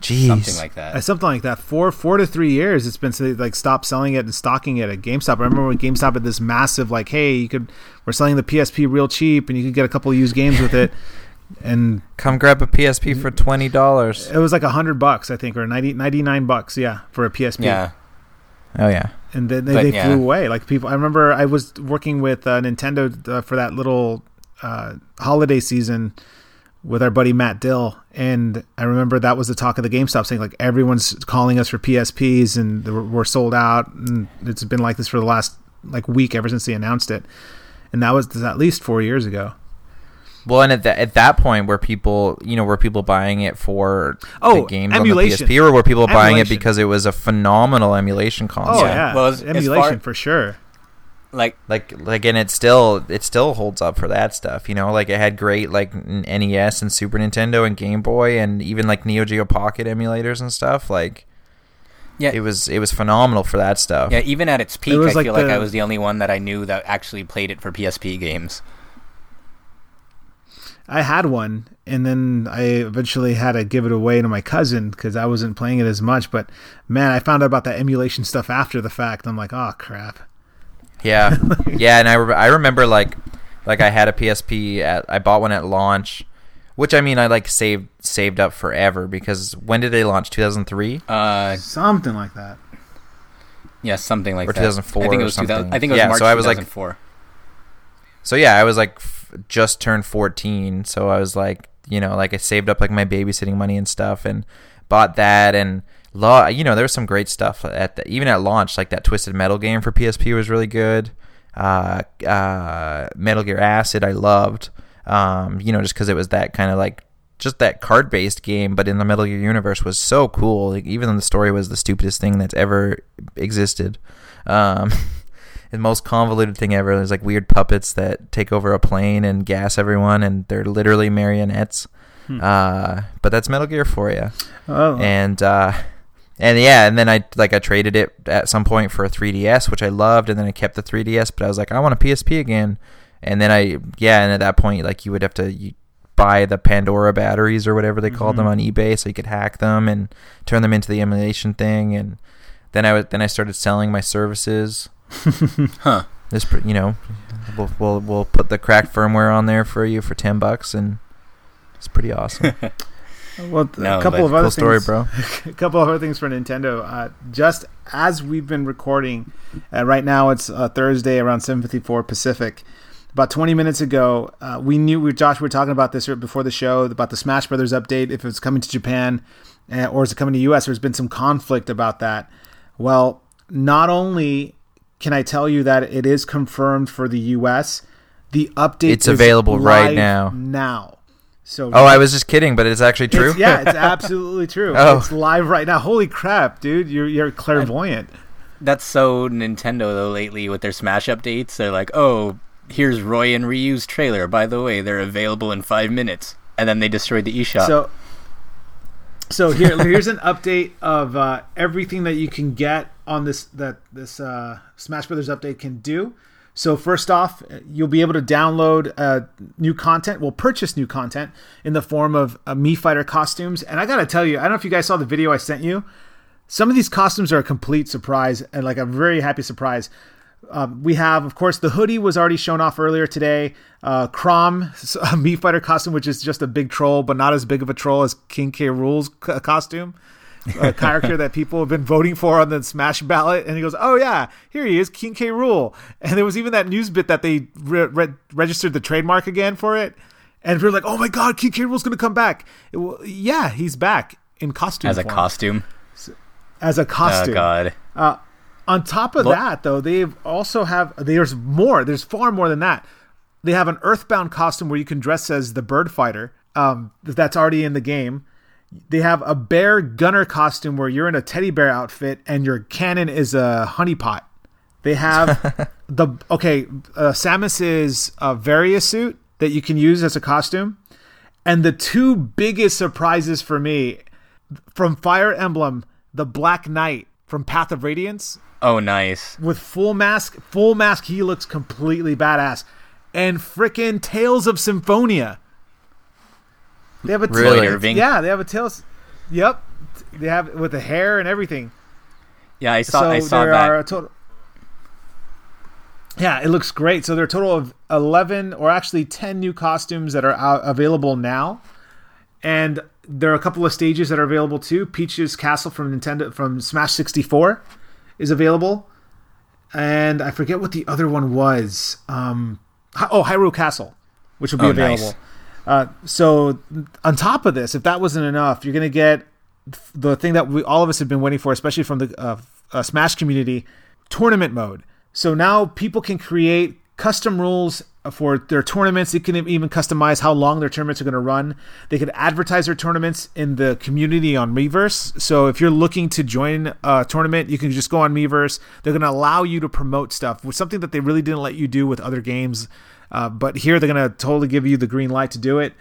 Jeez. something like that. Uh, something like that. Four, four to three years. It's been like stop selling it and stocking it at GameStop. I remember when GameStop had this massive like, hey, you could we're selling the PSP real cheap and you could get a couple of used games with it, and Come grab a PSP for twenty dollars. it was like a hundred bucks I think or 90, 99 bucks yeah for a PSP. yeah. Oh yeah. And then they, But, they yeah. flew away. Like people, I remember I was working with uh, Nintendo uh, for that little uh, holiday season with our buddy Matt Dill, and I remember that was the talk of the GameStop saying like everyone's calling us for PSPs and they were- we're sold out, and it's been like this for the last like week ever since they announced it, and that was at least four years ago. Well, and at that at that point, were people you know were people buying it for Oh, the games emulation. on the PSP, or were people buying it because it was a phenomenal emulation console? Oh Yeah. yeah, Well, as- as emulation far- for sure. Like like like and it still it still holds up for that stuff you know like it had great like nes and super nintendo and game boy and even like neo geo pocket emulators and stuff like yeah, it was it was phenomenal for that stuff yeah. Even at its peak, was I like feel like I was the only one that I knew that actually played it for PSP games. I had one, and then I eventually had to give it away to my cousin because I wasn't playing it as much. But man, I found out about that emulation stuff after the fact. I'm like, oh crap. yeah yeah and i, re- I remember like like i had a psp at i bought one at launch which i mean i like saved saved up forever because when did they launch 2003 Uh, Something like that. yeah, something like Or that. 2004 I think it was 2000. I think it was Yeah, March so I was, like, 2004. So yeah, I was like f- just turned 14, so I was like, you know, like I saved up like my babysitting money and stuff and bought that and law, you know, there was some great stuff at the, even at launch like that Twisted Metal game for PSP was really good. Uh, uh, Metal Gear Acid I loved. Um, you know, just cuz it was that kind of like just that card-based game but in the Metal Gear universe was so cool. Like, even though the story was the stupidest thing that's ever existed. Um the most convoluted thing ever. There's like weird puppets that take over a plane and gas everyone, and they're literally marionettes. Uh, but that's Metal Gear for you. Oh, And uh, and yeah, and then I like I traded it at some point for a 3DS, which I loved, and then I kept the 3DS. But I was like, I want a PSP again. And then I yeah, and at that point, like you would have to you buy the Pandora batteries or whatever they called mm-hmm. them on eBay, so you could hack them and turn them into the emulation thing. And then I then I started selling my services. huh? This you know, we'll, we'll we'll put the cracked firmware on there for you for ten bucks, and it's pretty awesome. well, no, a couple of other cool story, things, bro. a couple of other things for Nintendo. Uh, just as we've been recording, uh, right now it's uh, Thursday around seven fifty four Pacific about 20 minutes ago, uh, we knew we Josh we were talking about this before the show about the Smash Brothers update if it's coming to Japan uh, or is it coming to US. There's been some conflict about that. Well, not only can I tell you that it is confirmed for the US, the update it's available right now. Now. So Oh, I was just kidding, but it's actually true. It's, yeah, it's absolutely true. oh. It's live right now. Holy crap, dude! You're you're clairvoyant. That's so Nintendo though lately with their Smash updates. They're like, "Oh, here's Roy and Ryu's trailer. By the way, they're available in five minutes. And then they destroyed the eShop. So, so here, here's an update of uh, everything that you can get on this that this uh, Smash Brothers update can do. So first off, you'll be able to download uh, new content. We'll purchase new content in the form of uh, Mii Fighter costumes. And I gotta tell you, I don't know if you guys saw the video I sent you. Some of these costumes are a complete surprise and like a very happy surprise. Um, we have, of course, the hoodie was already shown off earlier today. Uh, Chrom, a Mii Fighter costume, which is just a big troll, but not as big of a troll as King K. Rool's costume. a character that people have been voting for on the Smash ballot, and he goes, "Oh yeah, here he is, King K. Rool. And there was even that news bit that they re- re- registered the trademark again for it, and we are like, "Oh my god, King K. Rool's going to come back!" It, yeah, he's back in costume as a form. costume. As a costume. Oh god. Uh, on top of that, though, they've also have there's more. There's far more than that. They have an Earthbound costume where you can dress as the Bird Fighter. Um, that's already in the game. They have a bear gunner costume where you're in a teddy bear outfit and your cannon is a honeypot. They have the okay. Uh, Samus is a Varia suit that you can use as a costume, and the two biggest surprises for me from Fire Emblem, the Black Knight from Path of Radiance Oh, nice. With full mask, full mask, he looks completely badass. And frickin' Tales of Symphonia. They have a Lloyd Irving. Yeah, they have a Tales. Yep, they have with the hair and everything. Yeah, I saw. So I saw there that. Are a total, yeah, it looks great. So there are a total of eleven, or actually ten, new costumes that are out, available now, and there are a couple of stages that are available too. Peach's Castle from Nintendo from Smash sixty four is available, and I forget what the other one was. Um, oh, Hyrule Castle, which will be oh, available. Nice. Uh, so on top of this, if that wasn't enough, you're going to get the thing that we all of us have been waiting for, especially from the uh, uh, Smash community, tournament mode. So now people can create custom rules for their tournaments. They can even customize how long their tournaments are going to run. They can advertise their tournaments in the community on Miiverse. So if you're looking to join a tournament, you can just go on Miiverse. They're going to allow you to promote stuff, with something that they really didn't let you do with other games. Uh, but here they're going to totally give you the green light to do it.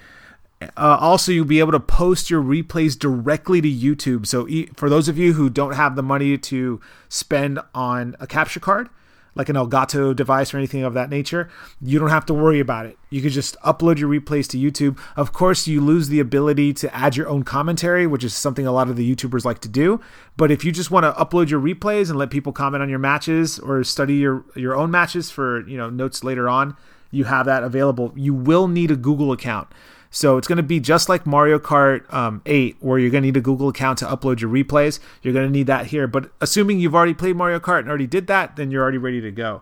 Uh, also, you'll be able to post your replays directly to YouTube. So, e- for those of you who don't have the money to spend on a capture card, like an Elgato device or anything of that nature, you don't have to worry about it. You can just upload your replays to YouTube. Of course, you lose the ability to add your own commentary, which is something a lot of the YouTubers like to do. But if you just want to upload your replays and let people comment on your matches or study your your own matches for, you know, notes later on, you have that available. You will need a Google account. So it's going to be just like Mario Kart um, 8, where you're going to need a Google account to upload your replays. You're going to need that here. But assuming you've already played Mario Kart and already did that, then you're already ready to go.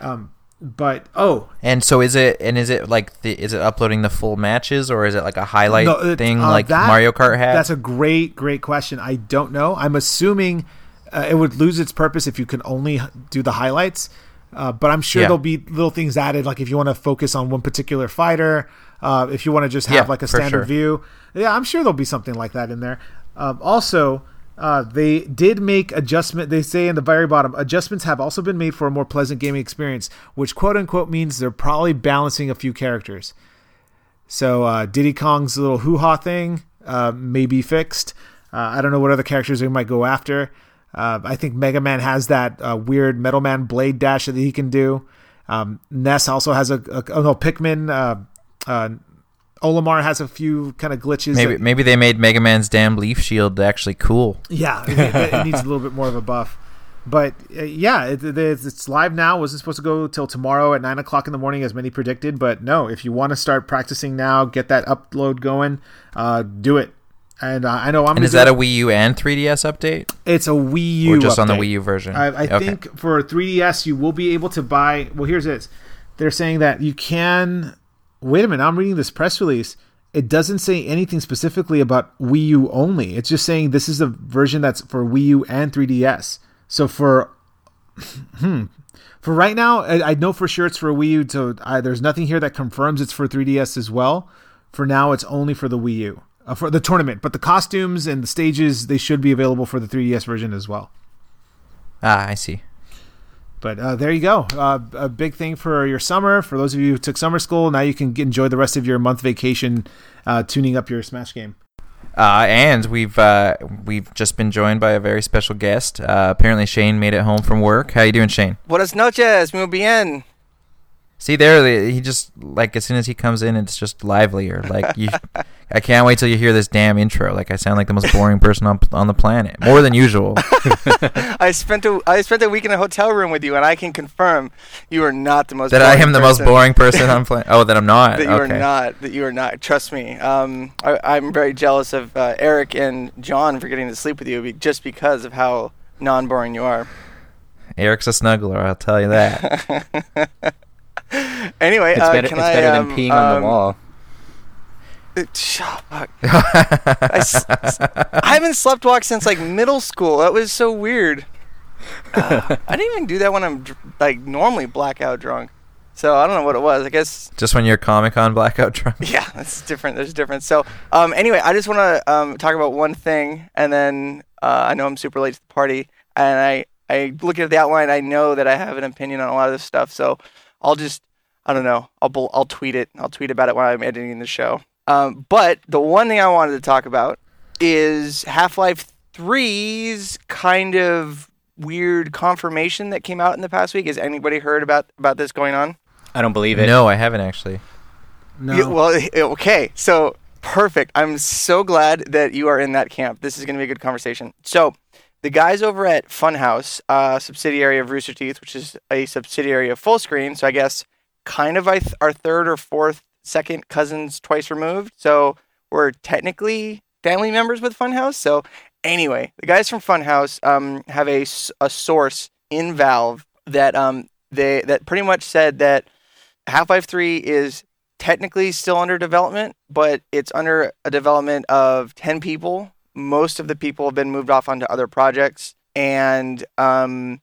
Um, but oh, and so is it? And is it like the, is it uploading the full matches or is it like a highlight no, thing uh, like that, Mario Kart had? That's a great, great question. I don't know. I'm assuming uh, it would lose its purpose if you can only do the highlights. Uh, but I'm sure yeah. there'll be little things added, like if you want to focus on one particular fighter, uh, if you want to just have yeah, like a standard sure. view. Yeah, I'm sure there'll be something like that in there. Um, also, uh, they did make adjustment. They say in the very bottom, adjustments have also been made for a more pleasant gaming experience, which quote unquote means they're probably balancing a few characters. So uh, Diddy Kong's little hoo ha thing uh, may be fixed. Uh, I don't know what other characters they might go after. Uh, I think Mega Man has that uh, weird Metal Man blade dash that he can do. Um, Ness also has a, a oh no Pikmin. Uh, Olimar has a few kind of glitches. Maybe that, maybe they made Mega Man's damn leaf shield actually cool. Yeah, it, it needs a little bit more of a buff. But uh, yeah, it, it's live now. Wasn't supposed to go till tomorrow at nine o'clock in the morning, as many predicted. But no, if you want to start practicing now, get that upload going, uh, do it. And uh, I know I'm. And is that it. a Wii U and 3DS update? It's a Wii U. Or just update. on the Wii U version. I, I okay. think for 3DS you will be able to buy. Well, here's this. They're saying that you can. Wait a minute. I'm reading this press release. It doesn't say anything specifically about Wii U only. It's just saying this is a version that's for Wii U and 3DS. So for hmm, for right now, I, I, know for sure it's for Wii U. So I, there's nothing here that confirms it's for 3DS as well. For now, it's only for the Wii U uh, for the tournament. But the costumes and the stages they should be available for the 3DS version as well. Ah, I see. But uh, there you go. Uh, a big thing for your summer. For those of you who took summer school, now you can enjoy the rest of your month vacation uh, tuning up your Smash game. Uh, and we've uh, we've just been joined by a very special guest. Uh, apparently, Shane made it home from work. How you doing, Shane? Buenas noches, muy bien. See there, he just like as soon as he comes in, it's just livelier. Like you, I can't wait till you hear this damn intro. Like I sound like the most boring person on on the planet, more than usual. I spent a I spent a week in a hotel room with you, and I can confirm you are not the most. That I am the most boring person on planet. Oh, that I'm not. that you okay. are not. That you are not. Trust me. Um, I, am very jealous of uh, Eric and John for getting to sleep with you, just because of how non-boring you are. Eric's a snuggler, I'll tell you that. anyway, it's uh, better, it's I, better um, than peeing um, on the um, I, haven't slept walk since like middle school. That was so weird. Uh, I didn't even do that when I'm like normally blackout drunk. So I don't know what it was. I guess just when you're Comic Con blackout drunk. Yeah, that's different. There's a difference. So um, anyway, I just want to um, talk about one thing, and then uh, I know I'm super late to the party, and I I look at the outline. I know that I have an opinion on a lot of this stuff. So I'll just I don't know. I'll I'll tweet it. I'll tweet about it while I'm editing the show. Um, but the one thing I wanted to talk about is Half Life 3's kind of weird confirmation that came out in the past week. Has anybody heard about about this going on? I don't believe it. No, I haven't actually. No. Yeah, well, okay. So perfect. I'm so glad that you are in that camp. This is going to be a good conversation. So the guys over at Funhaus, a subsidiary of Rooster Teeth, which is a subsidiary of Fullscreen, so I guess kind of our third or fourth second cousins twice removed. So we're technically family members with Funhaus. So anyway, the guys from Funhaus um, have a, a source in Valve that um, they that pretty much said that Half-Life 3 is technically still under development, but it's under a development of 10 people most of the people have been moved off onto other projects, and um,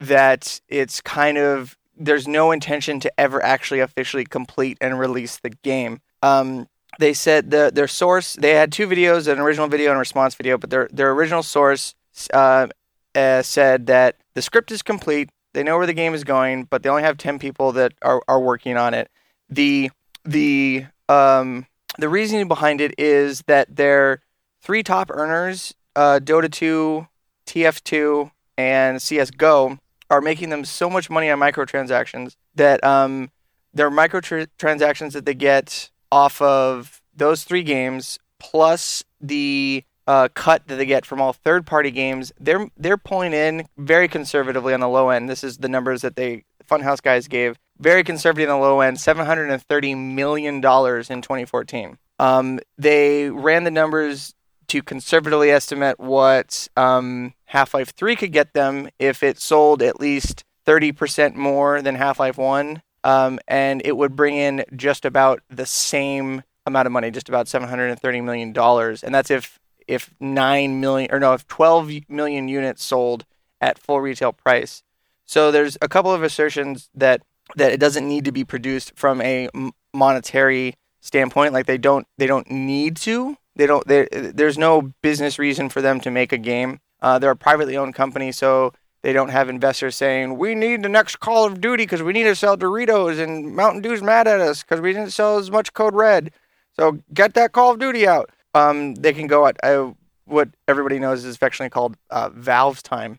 that it's kind of there's no intention to ever actually officially complete and release the game. Um, they said the their source they had two videos, an original video and a response video, but their their original source uh, uh, said that the script is complete. They know where the game is going, but they only have ten people that are, are working on it. The the um, the reasoning behind it is that they're three top earners, uh, Dota 2, TF2, and CSGO, are making them so much money on microtransactions that um, their microtransactions that they get off of those three games, plus the uh, cut that they get from all third-party games, they're they're pulling in very conservatively on the low end. This is the numbers that they Funhaus guys gave. Very conservative on the low end, seven hundred and thirty million dollars in 2014. Um, they ran the numbers to conservatively estimate what um, Half Life 3 could get them if it sold at least 30% more than Half Life 1. Um, and it would bring in just about the same amount of money, just about $730 million. And that's if, if 9 million, or no, if 12 million units sold at full retail price. So there's a couple of assertions that, that it doesn't need to be produced from a monetary standpoint. Like they don't, they don't need to, they don't. There's no business reason for them to make a game. Uh, they're a privately owned company, so they don't have investors saying we need the next Call of Duty because we need to sell Doritos and Mountain Dew's mad at us because we didn't sell as much Code Red. So get that Call of Duty out. Um, they can go at uh, what everybody knows is affectionately called uh, Valve's time.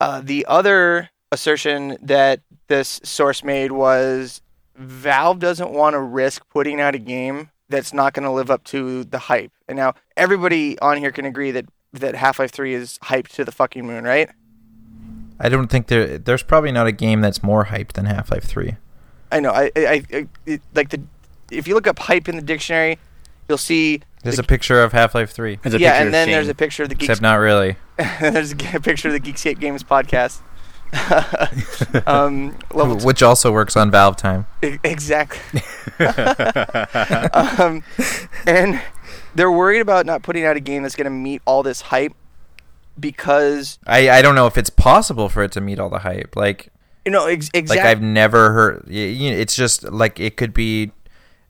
Uh, the other assertion that this source made was Valve doesn't want to risk putting out a game that's not going to live up to the hype. And now everybody on here can agree that that Half Life Three is hyped to the fucking moon, right? I don't think there. There's probably not a game that's more hyped than Half Life Three. I know. I, I, I it, like the. If you look up hype in the dictionary, you'll see. There's the, a picture of Half Life Three. yeah, and then there's a picture of the Geeks. Except not really. there's a picture of the Geekscape Games podcast. um, Which also works on Valve time. Exactly. um, and they're worried about not putting out a game that's going to meet all this hype because I I don't know if it's possible for it to meet all the hype. Like you know ex- exactly. Like I've never heard. You know, it's just like it could be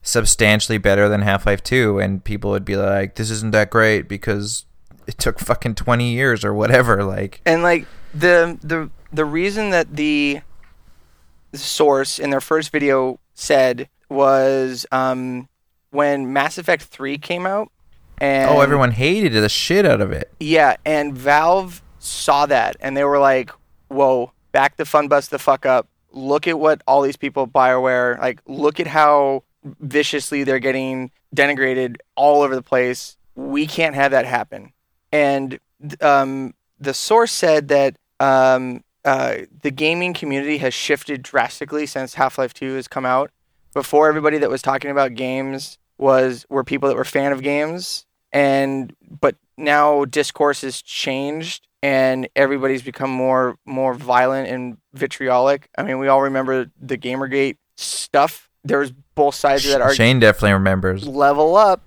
substantially better than Half Life Two, and people would be like, "This isn't that great because it took fucking twenty years or whatever." Like and like the the the reason that the source in their first video said was um, when Mass Effect 3 came out. And oh, everyone hated the shit out of it. Yeah, and Valve saw that and they were like, "Whoa, back the fun bus the fuck up. Look at what all these people Bioware like. Look at how viciously they're getting denigrated all over the place. We can't have that happen." And um, the source said that um, uh, the gaming community has shifted drastically since Half Life Two has come out. Before, everybody that was talking about games was were people that were fan of games, and but now discourse has changed, and everybody's become more more violent and vitriolic. I mean, we all remember the GamerGate stuff. There's both sides of that argument. Shane definitely remembers. Level up.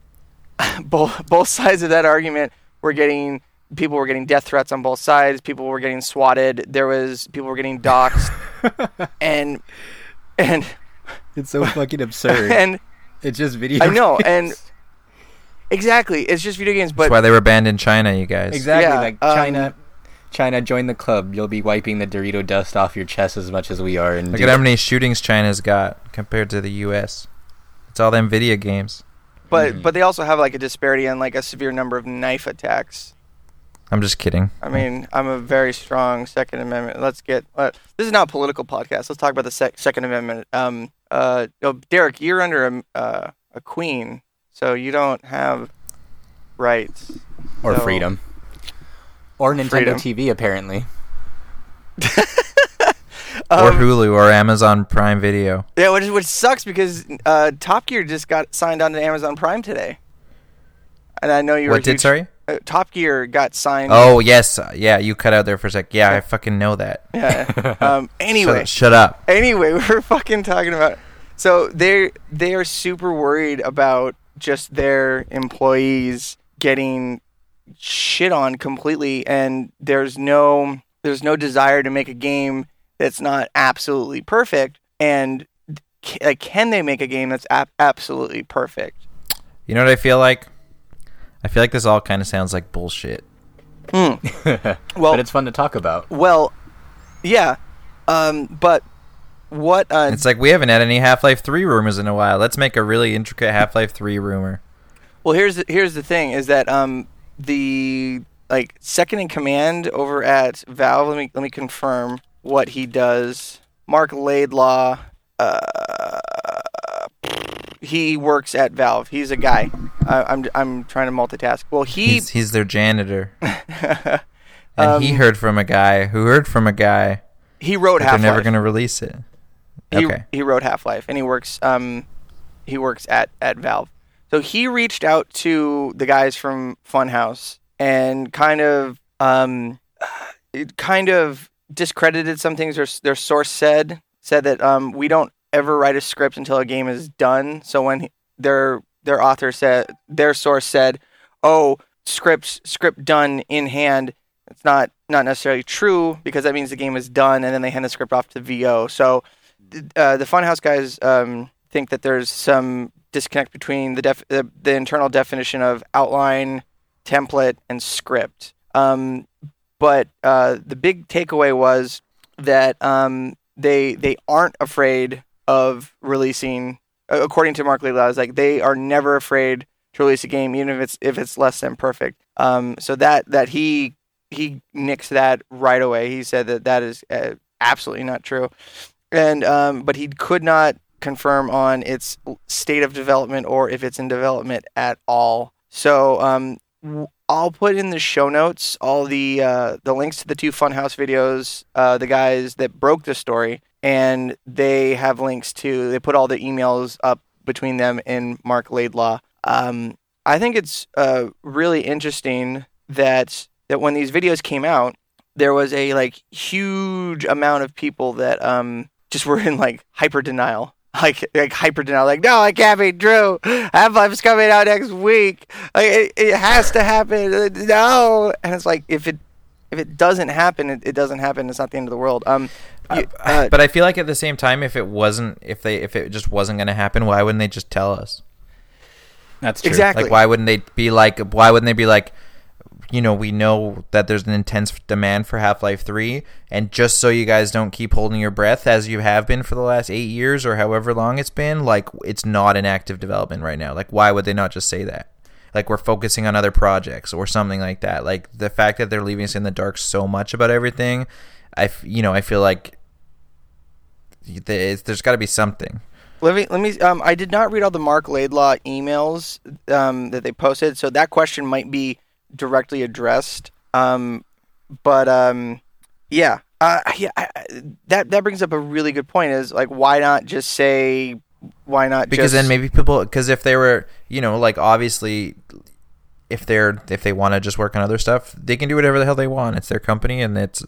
both both sides of that argument were getting people were getting death threats on both sides. People were getting swatted. There was people were getting doxxed, and and it's so fucking absurd. And it's just video. Games. I know, and exactly, it's just video games. But that's why they were banned in China, you guys. Exactly, yeah, like um, China. China, join the club. You'll be wiping the Dorito dust off your chest as much as we are. And look at how many shootings China's got compared to the U.S. It's all them video games. But mm. but they also have like a disparity and like a severe number of knife attacks. I'm just kidding. I mean, I'm a very strong Second Amendment. Let's get. Uh, this is not a political podcast. Let's talk about the sec- Second Amendment. Um, uh, oh, Derek, you're under a uh, a queen, so you don't have rights or so. freedom or Nintendo freedom. TV, apparently. um, or Hulu or Amazon Prime Video. Yeah, which which sucks because uh, Top Gear just got signed on to Amazon Prime today, and I know you. Were. What did huge, sorry? Uh, Top Gear got signed. Oh yes, yeah, you cut out there for a sec. Yeah, I fucking know that. Yeah. Um. Anyway, shut, shut up. Anyway, we're fucking talking about. So they they are super worried about just their employees getting shit on completely, and there's no there's no desire to make a game that's not absolutely perfect. And like, can they make a game that's ap- absolutely perfect? You know what I feel like? I feel like this all kind of sounds like bullshit. Mm. well, but it's fun to talk about. Well, yeah, um, but what? Uh, it's like we haven't had any Half Life Three rumors in a while. Let's make a really intricate Half Life Three rumor. Well, here's the, here's the thing: is that um, the like second in command over at Valve. Let me let me confirm what he does. Mark Laidlaw. Uh, he works at Valve. He's a guy. I'm I'm trying to multitask. Well, he he's, he's their janitor. and um, he heard from a guy who heard from a guy. He wrote Half. They're never going to release it. Okay. He, he wrote Half Life, and he works um he works at at Valve. So he reached out to the guys from Funhaus and kind of um it kind of discredited some things their their source said said that um we don't ever write a script until a game is done. So when their their author said their source said, "Oh, script script done in hand," it's not not necessarily true because that means the game is done, and then they hand the script off to VO. So uh, the Funhaus guys um, think that there's some disconnect between the, def- the, the internal definition of outline, template, and script. Um, but uh, the big takeaway was that um, they they aren't afraid of releasing. According to Mark Laidlaw, is like they are never afraid to release a game, even if it's if it's less than perfect. Um, so that that he he nixed that right away. He said that that is uh, absolutely not true, and um, but he could not confirm on its state of development or if it's in development at all. So um, I'll put in the show notes all the uh, the links to the two Funhaus videos, uh, the guys that broke the story, and they have links to. They put all the emails up between them and Mark Laidlaw. Um, I think it's uh, really interesting that that when these videos came out, there was a like huge amount of people that um, just were in like hyper denial like like hyper denial, like no, it can't be true. Half Life's coming out next week. Like it, it has to happen. No, and it's like if it if it doesn't happen, it, it doesn't happen. It's not the end of the world. Um, you, uh, but I feel like at the same time, if it wasn't, if they, if it just wasn't going to happen, why wouldn't they just tell us? That's true. Exactly. Like, why wouldn't they be like? Why wouldn't they be like? you know, we know that there's an intense demand for Half Life 3. And just so you guys don't keep holding your breath as you have been for the last eight years or however long it's been, like, it's not in active development right now. Like, why would they not just say that? Like, we're focusing on other projects or something like that. Like, the fact that they're leaving us in the dark so much about everything, I, you know, I feel like there's got to be something. Let me let me. Um, I did not read all the Mark Laidlaw emails um, that they posted, so that question might be directly addressed. Um, but um, yeah, uh, yeah, I, that that brings up a really good point. Is like, why not just say, why not? Because just... then maybe people, because if they were, you know, like obviously, if they're if they want to just work on other stuff, they can do whatever the hell they want. It's their company, and it's,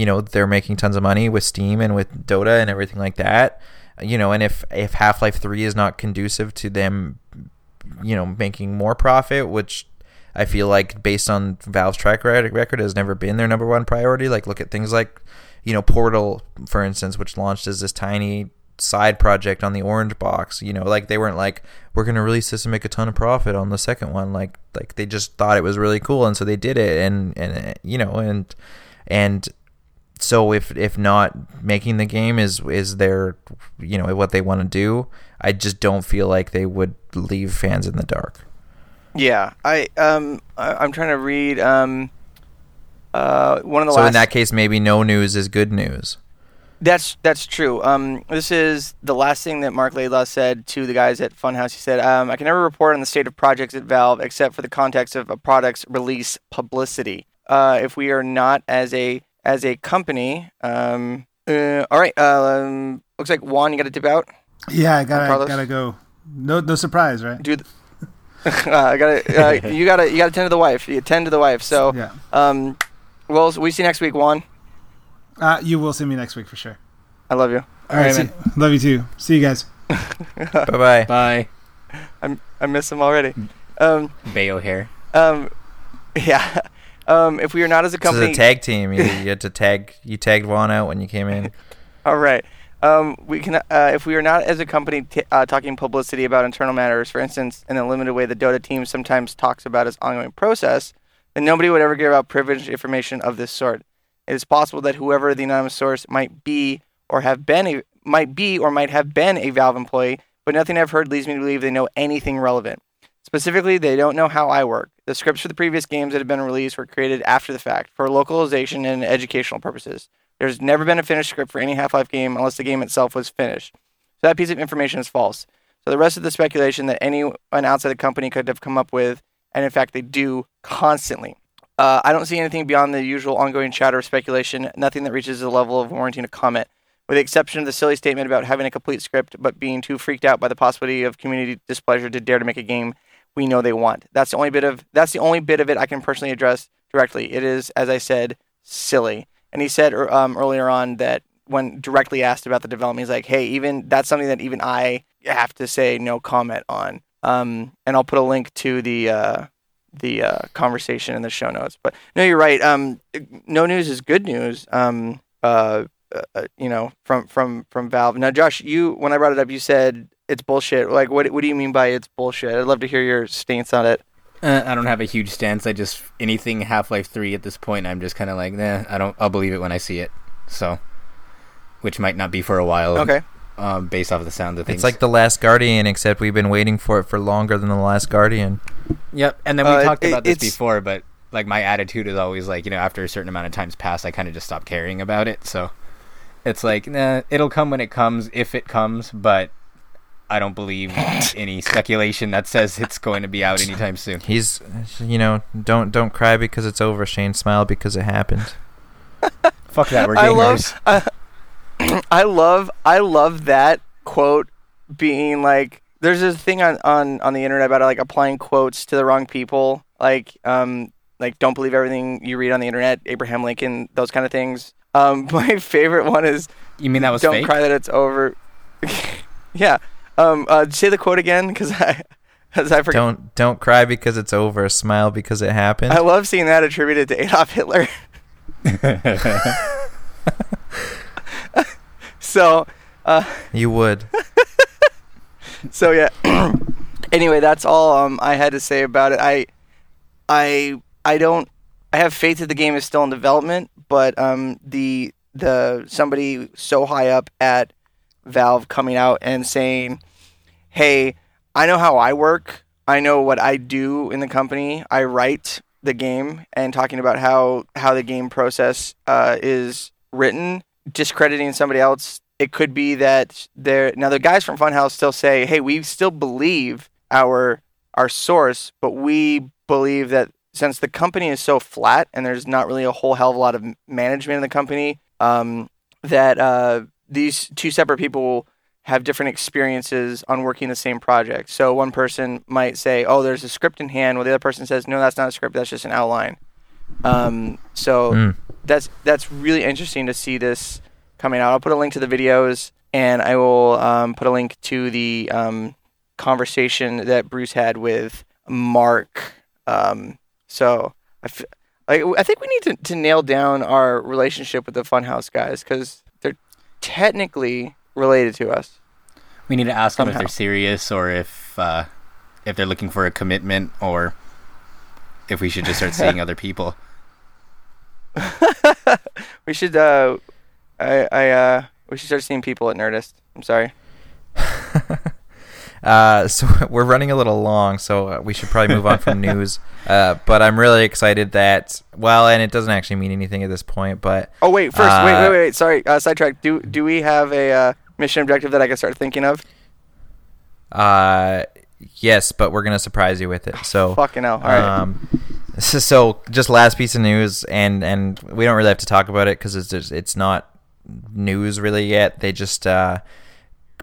you know, they're making tons of money with Steam and with Dota and everything like that. You know, and if if Half Life Three is not conducive to them, you know, making more profit, which I feel like based on Valve's track record has never been their number one priority. Like look at things like, you know, Portal, for instance, which launched as this tiny side project on the orange box. You know, like they weren't like we're gonna release this and make a ton of profit on the second one. Like like they just thought it was really cool and so they did it and and you know and and so if if not making the game is is their you know what they want to do, I just don't feel like they would leave fans in the dark. Yeah, I um I, am trying to read um uh one of the so last. in that case, maybe no news is good news. That's that's true. Um, this is the last thing that Mark Laidlaw said to the guys at Funhaus. He said, um, "I can never report on the state of projects at Valve except for the context of a product's release publicity. Uh, if we are not as a as a company, um, uh, all right. Um, looks like Juan, you got to dip out. Yeah, I gotta gotta go. No no surprise, right? Dude, uh, I gotta, uh, you gotta, you gotta tend to the wife. You tend to the wife. So, yeah. Um, well, we see you next week, Juan. Uh, you will see me next week for sure. I love you. All, All right, right love you too. See you guys. bye bye. Bye. I'm, I miss him already. Um, Bayo hair. Um, yeah. Um, if we are not as a company, this is a tag team. You, you had to tag. You tagged Juan out when you came in. All right. Um, we can, uh, if we are not as a company t- uh, talking publicity about internal matters, for instance, in the limited way the Dota team sometimes talks about its ongoing process, then nobody would ever give out privileged information of this sort. It is possible that whoever the anonymous source might be or have been a, might be or might have been a Valve employee, but nothing I've heard leads me to believe they know anything relevant. Specifically, they don't know how I work. The scripts for the previous games that have been released were created after the fact for localization and educational purposes. There's never been a finished script for any Half Life game unless the game itself was finished. So that piece of information is false. So the rest of the speculation that anyone outside the company could have come up with, and in fact they do constantly. Uh, I don't see anything beyond the usual ongoing chatter of speculation, nothing that reaches the level of warranting a comment, with the exception of the silly statement about having a complete script but being too freaked out by the possibility of community displeasure to dare to make a game we know they want. That's the only bit of that's the only bit of it I can personally address directly. It is, as I said, silly. And he said er, um, earlier on that when directly asked about the development, he's like, "Hey, even that's something that even I have to say no comment on." Um, and I'll put a link to the uh, the uh, conversation in the show notes. But no, you're right. Um, no news is good news. Um, uh, uh, you know, from from from Valve. Now, Josh, you when I brought it up, you said it's bullshit. Like, what what do you mean by it's bullshit? I'd love to hear your stance on it. Uh, I don't have a huge stance. I just anything Half Life Three at this point. I'm just kind of like, nah. I don't. I'll believe it when I see it. So, which might not be for a while. Okay. Um, based off of the sound of things. It's like the Last Guardian, except we've been waiting for it for longer than the Last Guardian. Yep. And then we uh, talked it, about this before, but like my attitude is always like, you know, after a certain amount of times pass, I kind of just stop caring about it. So it's like, nah, it'll come when it comes, if it comes. But I don't believe any speculation that says it's going to be out anytime soon. He's, you know, don't don't cry because it's over, Shane. Smile because it happened. Fuck that, we're gamers. I love, uh, I love, I love that quote being like. There's this thing on, on, on the internet about like applying quotes to the wrong people, like um like don't believe everything you read on the internet, Abraham Lincoln, those kind of things. Um, my favorite one is. You mean that was don't fake? cry that it's over. yeah. Um, uh, say the quote again, because I, because I forgot. Don't don't cry because it's over. Smile because it happened. I love seeing that attributed to Adolf Hitler. so, uh, you would. so yeah. anyway, that's all um, I had to say about it. I, I, I don't. I have faith that the game is still in development, but um, the the somebody so high up at Valve coming out and saying, "Hey, I know how I work. I know what I do in the company. I write the game and talking about how how the game process uh, is written, discrediting somebody else. It could be that there now the guys from Funhaus still say, "Hey, we still believe our our source, but we believe that since the company is so flat and there's not really a whole hell of a lot of management in the company, um, that uh, these two separate people have different experiences on working the same project. So one person might say, "Oh, there's a script in hand," while the other person says, "No, that's not a script. That's just an outline." Um, so Mm. that's that's really interesting to see this coming out. I'll put a link to the videos, and I will um, put a link to the um, conversation that Bruce had with Mark. Um, so I, f- I, I think we need to, to nail down our relationship with the Funhaus guys because they're technically related to us. We need to ask them if they're serious or if uh, if they're looking for a commitment or if we should just start seeing other people. We should uh, I, I uh, we should start seeing people at Nerdist. I'm sorry. Uh, so we're running a little long, so uh, we should probably move on from news. Uh, but I'm really excited that well, and it doesn't actually mean anything at this point. But Oh wait, first, wait, Uh, wait, wait. Sorry, uh, sidetrack. Do do we have a uh, mission objective that I can start thinking of? uh, yes, but we're gonna surprise you with it. So Fucking hell. All right. Um, so, so just last piece of news, and and we don't really have to talk about it because it's just, it's not news really yet. They just uh,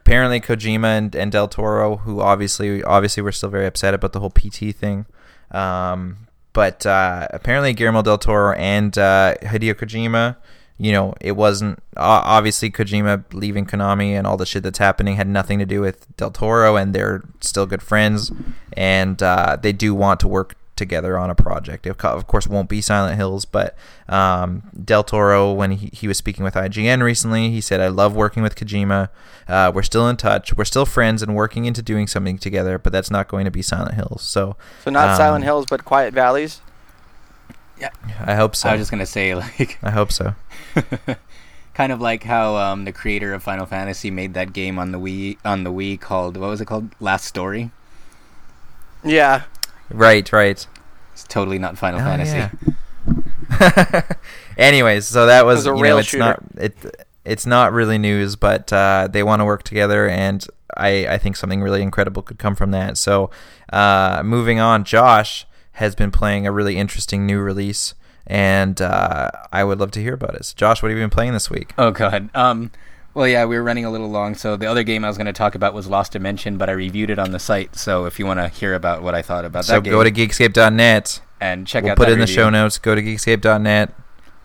apparently Kojima and, and Del Toro, who obviously obviously were still very upset about the whole PT thing. Um, but uh, apparently Guillermo del Toro and uh, Hideo Kojima, you know, it wasn't obviously Kojima leaving Konami and all the shit that's happening had nothing to do with Del Toro, and they're still good friends, and uh, they do want to work together on a project. It, of course, won't be Silent Hills, but um, Del Toro, when he, he was speaking with IGN recently, he said, "I love working with Kojima. Uh, we're still in touch. We're still friends and working into doing something together, but that's not going to be Silent Hills." So, so not um, Silent Hills, but Quiet Valleys. Yeah. I hope so. I was just gonna say like I hope so. kind of like how um, the creator of Final Fantasy made that game on the Wii on the Wii called what was it called Last Story. Yeah. Right, right. It's totally not Final Oh, Fantasy. yeah. Anyways, so that was, was a you know, it's shooter. not it it's not really news, but uh, they want to work together, and I I think something really incredible could come from that. So, uh, moving on, Josh has been playing a really interesting new release, and uh, I would love to hear about it. So Josh, what have you been playing this week? Oh god. Um. Well, yeah, we were running a little long, so the other game I was going to talk about was Lost Dimension, but I reviewed it on the site. So if you want to hear about what I thought about So that game, go to Geekscape.net. and check we'll out put it in the show notes. Go to Geekscape.net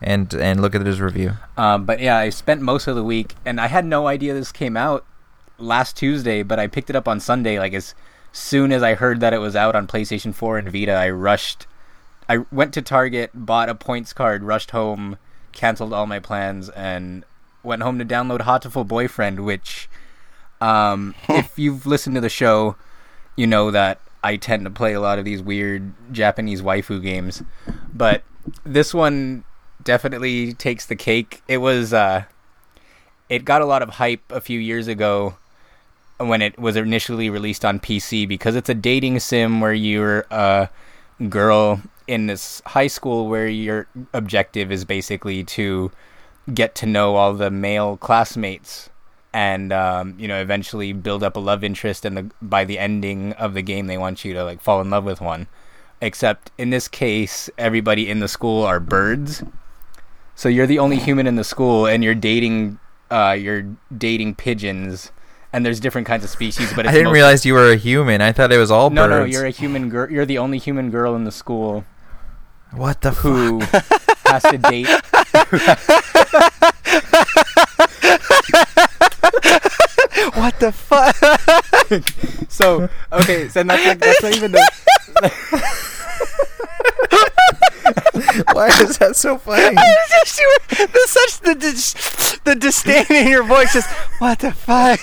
and and look at his review. Um, but yeah, I spent most of the week, and I had no idea this came out last Tuesday, but I picked it up on Sunday. Like as soon as I heard that it was out on PlayStation 4 and Vita, I rushed. I went to Target, bought a points card, rushed home, canceled all my plans, and went home to download Hatoful Boyfriend. Which, um, if you've listened to the show, you know that I tend to play a lot of these weird Japanese waifu games, but this one definitely takes the cake. It was uh it got a lot of hype a few years ago when it was initially released on PC because it's a dating sim where you're a girl in this high school where your objective is basically to get to know all the male classmates and um, you know eventually build up a love interest and the by the ending of the game they want you to like fall in love with one. Except in this case everybody in the school are birds. So you're the only human in the school and you're dating uh, you're dating pigeons. And there's different kinds of species but i didn't realize you were a human. I thought it was all no birds. no you're a human girl you're the only human girl in the school what the who has to date what the fuck? so okay, so that's like, that's not even the. Why is that so funny? just, the, such the dis, the disdain in your voice. Just what the fuck?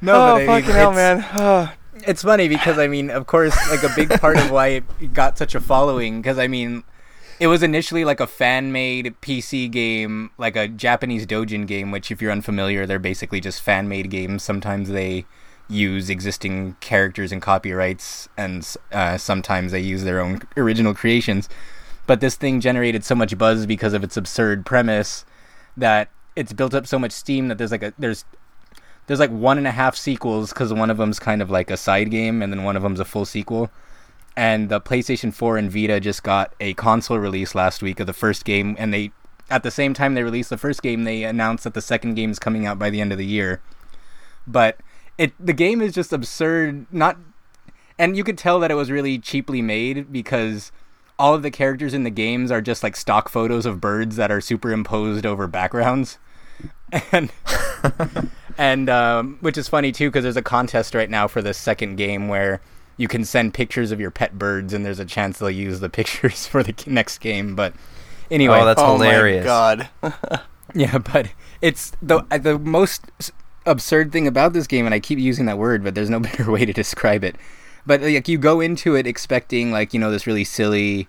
no, oh, but I fucking hell, man. Oh. It's funny because I mean, of course, like a big part of why it got such a following because I mean it was initially like a fan made PC game, like a Japanese Dojin game, which, if you're unfamiliar, they're basically just fan made games. Sometimes they use existing characters and copyrights, and uh, sometimes they use their own original creations. But this thing generated so much buzz because of its absurd premise that it's built up so much steam that there's like a there's there's like one and a half sequels because one of them's kind of like a side game and then one of them's a full sequel and the PlayStation 4 and Vita just got a console release last week of the first game, and they at the same time they released the first game, they announced that the second game is coming out by the end of the year. But it the game is just absurd, not and you could tell that it was really cheaply made because all of the characters in the games are just like stock photos of birds that are superimposed over backgrounds. And and um, which is funny too because there's a contest right now for the second game where you can send pictures of your pet birds, and there's a chance they'll use the pictures for the next game. But anyway, oh, that's oh hilarious! God, yeah, but it's the the most absurd thing about this game, and I keep using that word, but there's no better way to describe it. But like you go into it expecting like you know this really silly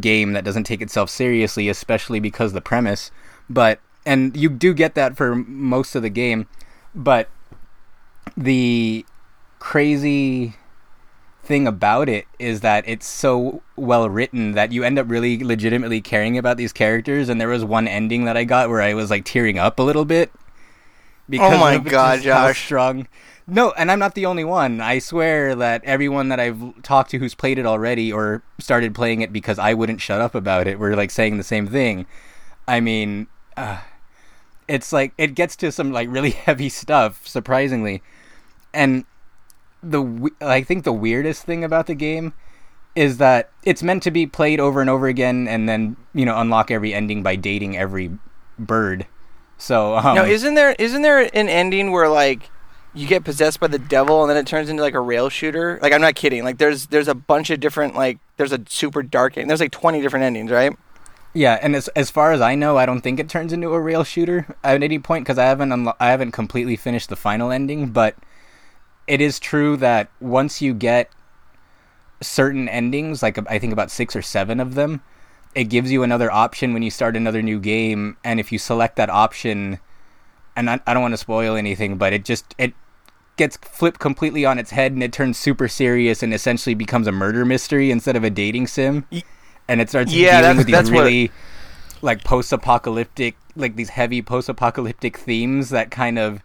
game that doesn't take itself seriously, especially because the premise. But and you do get that for most of the game, but the crazy thing about it is that it's so well written that you end up really legitimately caring about these characters. And there was one ending that I got where I was like tearing up a little bit. Because oh my god, Josh! strong. No, and I'm not the only one. I swear that everyone that I've talked to who's played it already or started playing it because I wouldn't shut up about it were like saying the same thing. I mean, uh, it's like it gets to some like really heavy stuff, surprisingly, and the I think the weirdest thing about the game is that it's meant to be played over and over again, and then you know unlock every ending by dating every bird. So um, now, isn't there isn't there an ending where like you get possessed by the devil and then it turns into like a rail shooter? Like I'm not kidding. Like there's there's a bunch of different like there's a super dark end. There's like 20 different endings, right? Yeah, and as as far as I know, I don't think it turns into a rail shooter at any point because I haven't unlo- I haven't completely finished the final ending, but it is true that once you get certain endings, like I think about six or seven of them, it gives you another option when you start another new game. And if you select that option, and I, I don't want to spoil anything, but it just it gets flipped completely on its head and it turns super serious and essentially becomes a murder mystery instead of a dating sim. And it starts yeah, dealing with these really what... like post-apocalyptic, like these heavy post-apocalyptic themes that kind of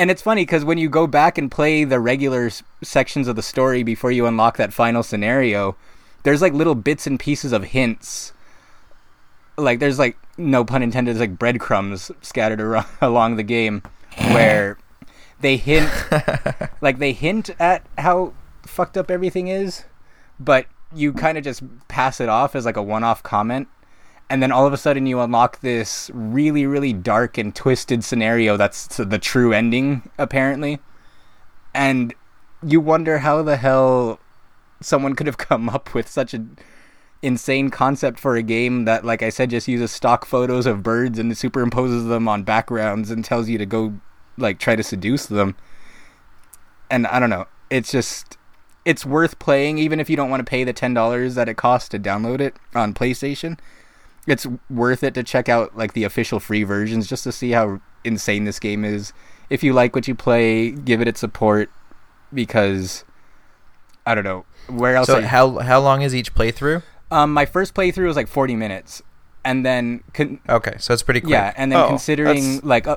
and it's funny because when you go back and play the regular s- sections of the story before you unlock that final scenario, there's like little bits and pieces of hints. Like there's like no pun intended, there's like breadcrumbs scattered ar- along the game where they hint, like they hint at how fucked up everything is, but you kind of just pass it off as like a one-off comment and then all of a sudden you unlock this really really dark and twisted scenario that's the true ending apparently. And you wonder how the hell someone could have come up with such an insane concept for a game that like i said just uses stock photos of birds and superimposes them on backgrounds and tells you to go like try to seduce them. And i don't know. It's just it's worth playing even if you don't want to pay the $10 that it costs to download it on playstation it's worth it to check out like the official free versions just to see how insane this game is. If you like what you play, give it its support because I don't know where else. So how how long is each playthrough? Um, my first playthrough was like forty minutes, and then con- Okay, so it's pretty quick. yeah, and then Oh, considering that's- like, uh,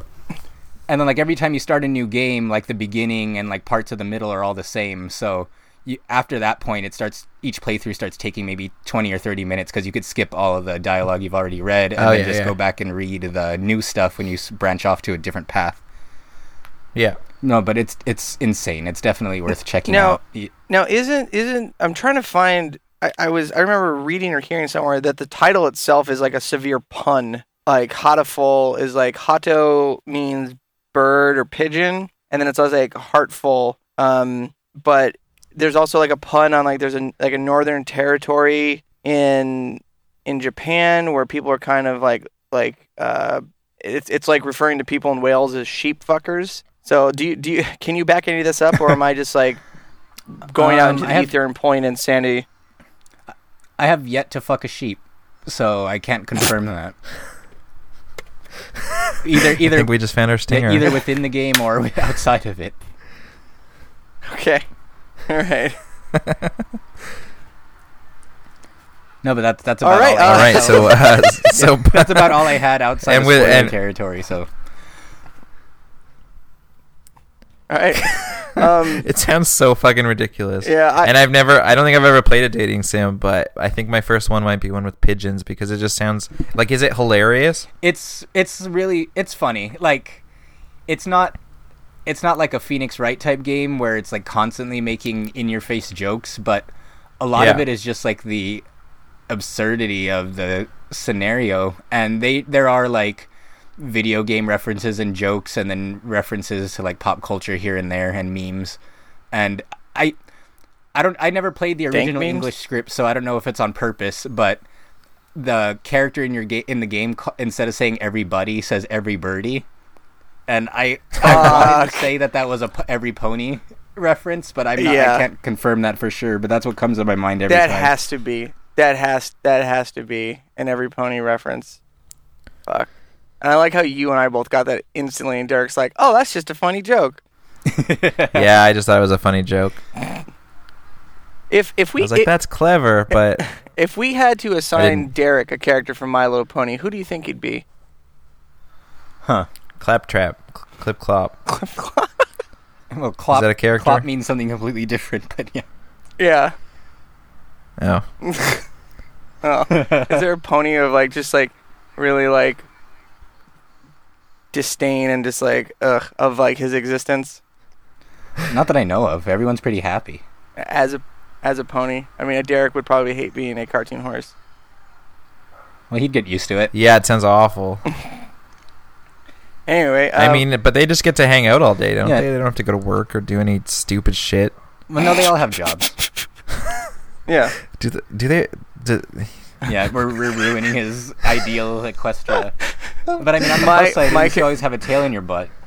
and then like every time you start a new game, like the beginning and like parts of the middle are all the same. So you, after that point, it starts each playthrough starts taking maybe twenty or thirty minutes because you could skip all of the dialogue you've already read and Oh, then yeah, just yeah. go back and read the new stuff when you branch off to a different path. yeah. No, but it's it's insane. It's definitely worth checking Now- out. Now, isn't isn't I'm trying to find. I, I was I remember reading or hearing somewhere that the title itself is like a severe pun. Like Hatoful is like Hato means bird or pigeon, and then it's always like heartful. Um, but there's also like a pun on like there's a like a northern territory in in Japan where people are kind of like like uh it's it's like referring to people in Wales as sheep fuckers. So do you do you can you back any of this up or am I just like going out Um, into the have- ether and point insanity? I have yet to fuck a sheep, so I can't confirm that. Either I either think we just found our stinger. either within the game or outside of it. Okay. All right. No, but that's that's about all. right, All had. right, so uh, so that's about all I had outside And of with- spoiler and- territory. So All right. Um it sounds so fucking ridiculous. yeah, I, and I've never, I don't think I've ever played a dating sim, but I think my first one might be one with pigeons because it just sounds like, is it hilarious? it's it's really it's funny. Like it's not it's not like a Phoenix Wright type game where it's like constantly making in your face jokes, but a lot of it is just like the absurdity of the scenario. And they there are like video game references and jokes and then references to like pop culture here and there and memes. And i i don't i never played the original english script so i don't know if it's on purpose but the character in your game in the game instead of saying everybody says every birdie and i i wanted to say that that was a p- every pony reference but i'm not, Yeah. i can't confirm that for sure but that's what comes to my mind every that time has to be. That has that has to be an every pony reference. Fuck. And I like how you and I both got that instantly and Derek's like, "Oh, that's just a funny joke." yeah, I just thought it was a funny joke. If if I we was like, i- that's clever, but if we had to assign Derek a character from My Little Pony, who do you think he'd be? huh claptrap, cl- clip clop. Clip clop. well clop, Is that a character? clop means something completely different but yeah Yeah. Oh, Oh. Is there a pony of like just like really like disdain and just like ugh of like his existence Not that I know of. Everyone's pretty happy. as a as a pony? I mean, Derek would probably hate being a cartoon horse. Well, he'd get used to it. yeah, it sounds awful. Anyway, I um, mean, but they just get to hang out all day, don't Yeah. they? They don't have to go to work or do any stupid shit. Well, no, they all have jobs. yeah. Do the, do they? Do, yeah, we're, we're ruining his ideal Equestria. But I mean, on the My- plus side, my you ca- always have a tail in your butt.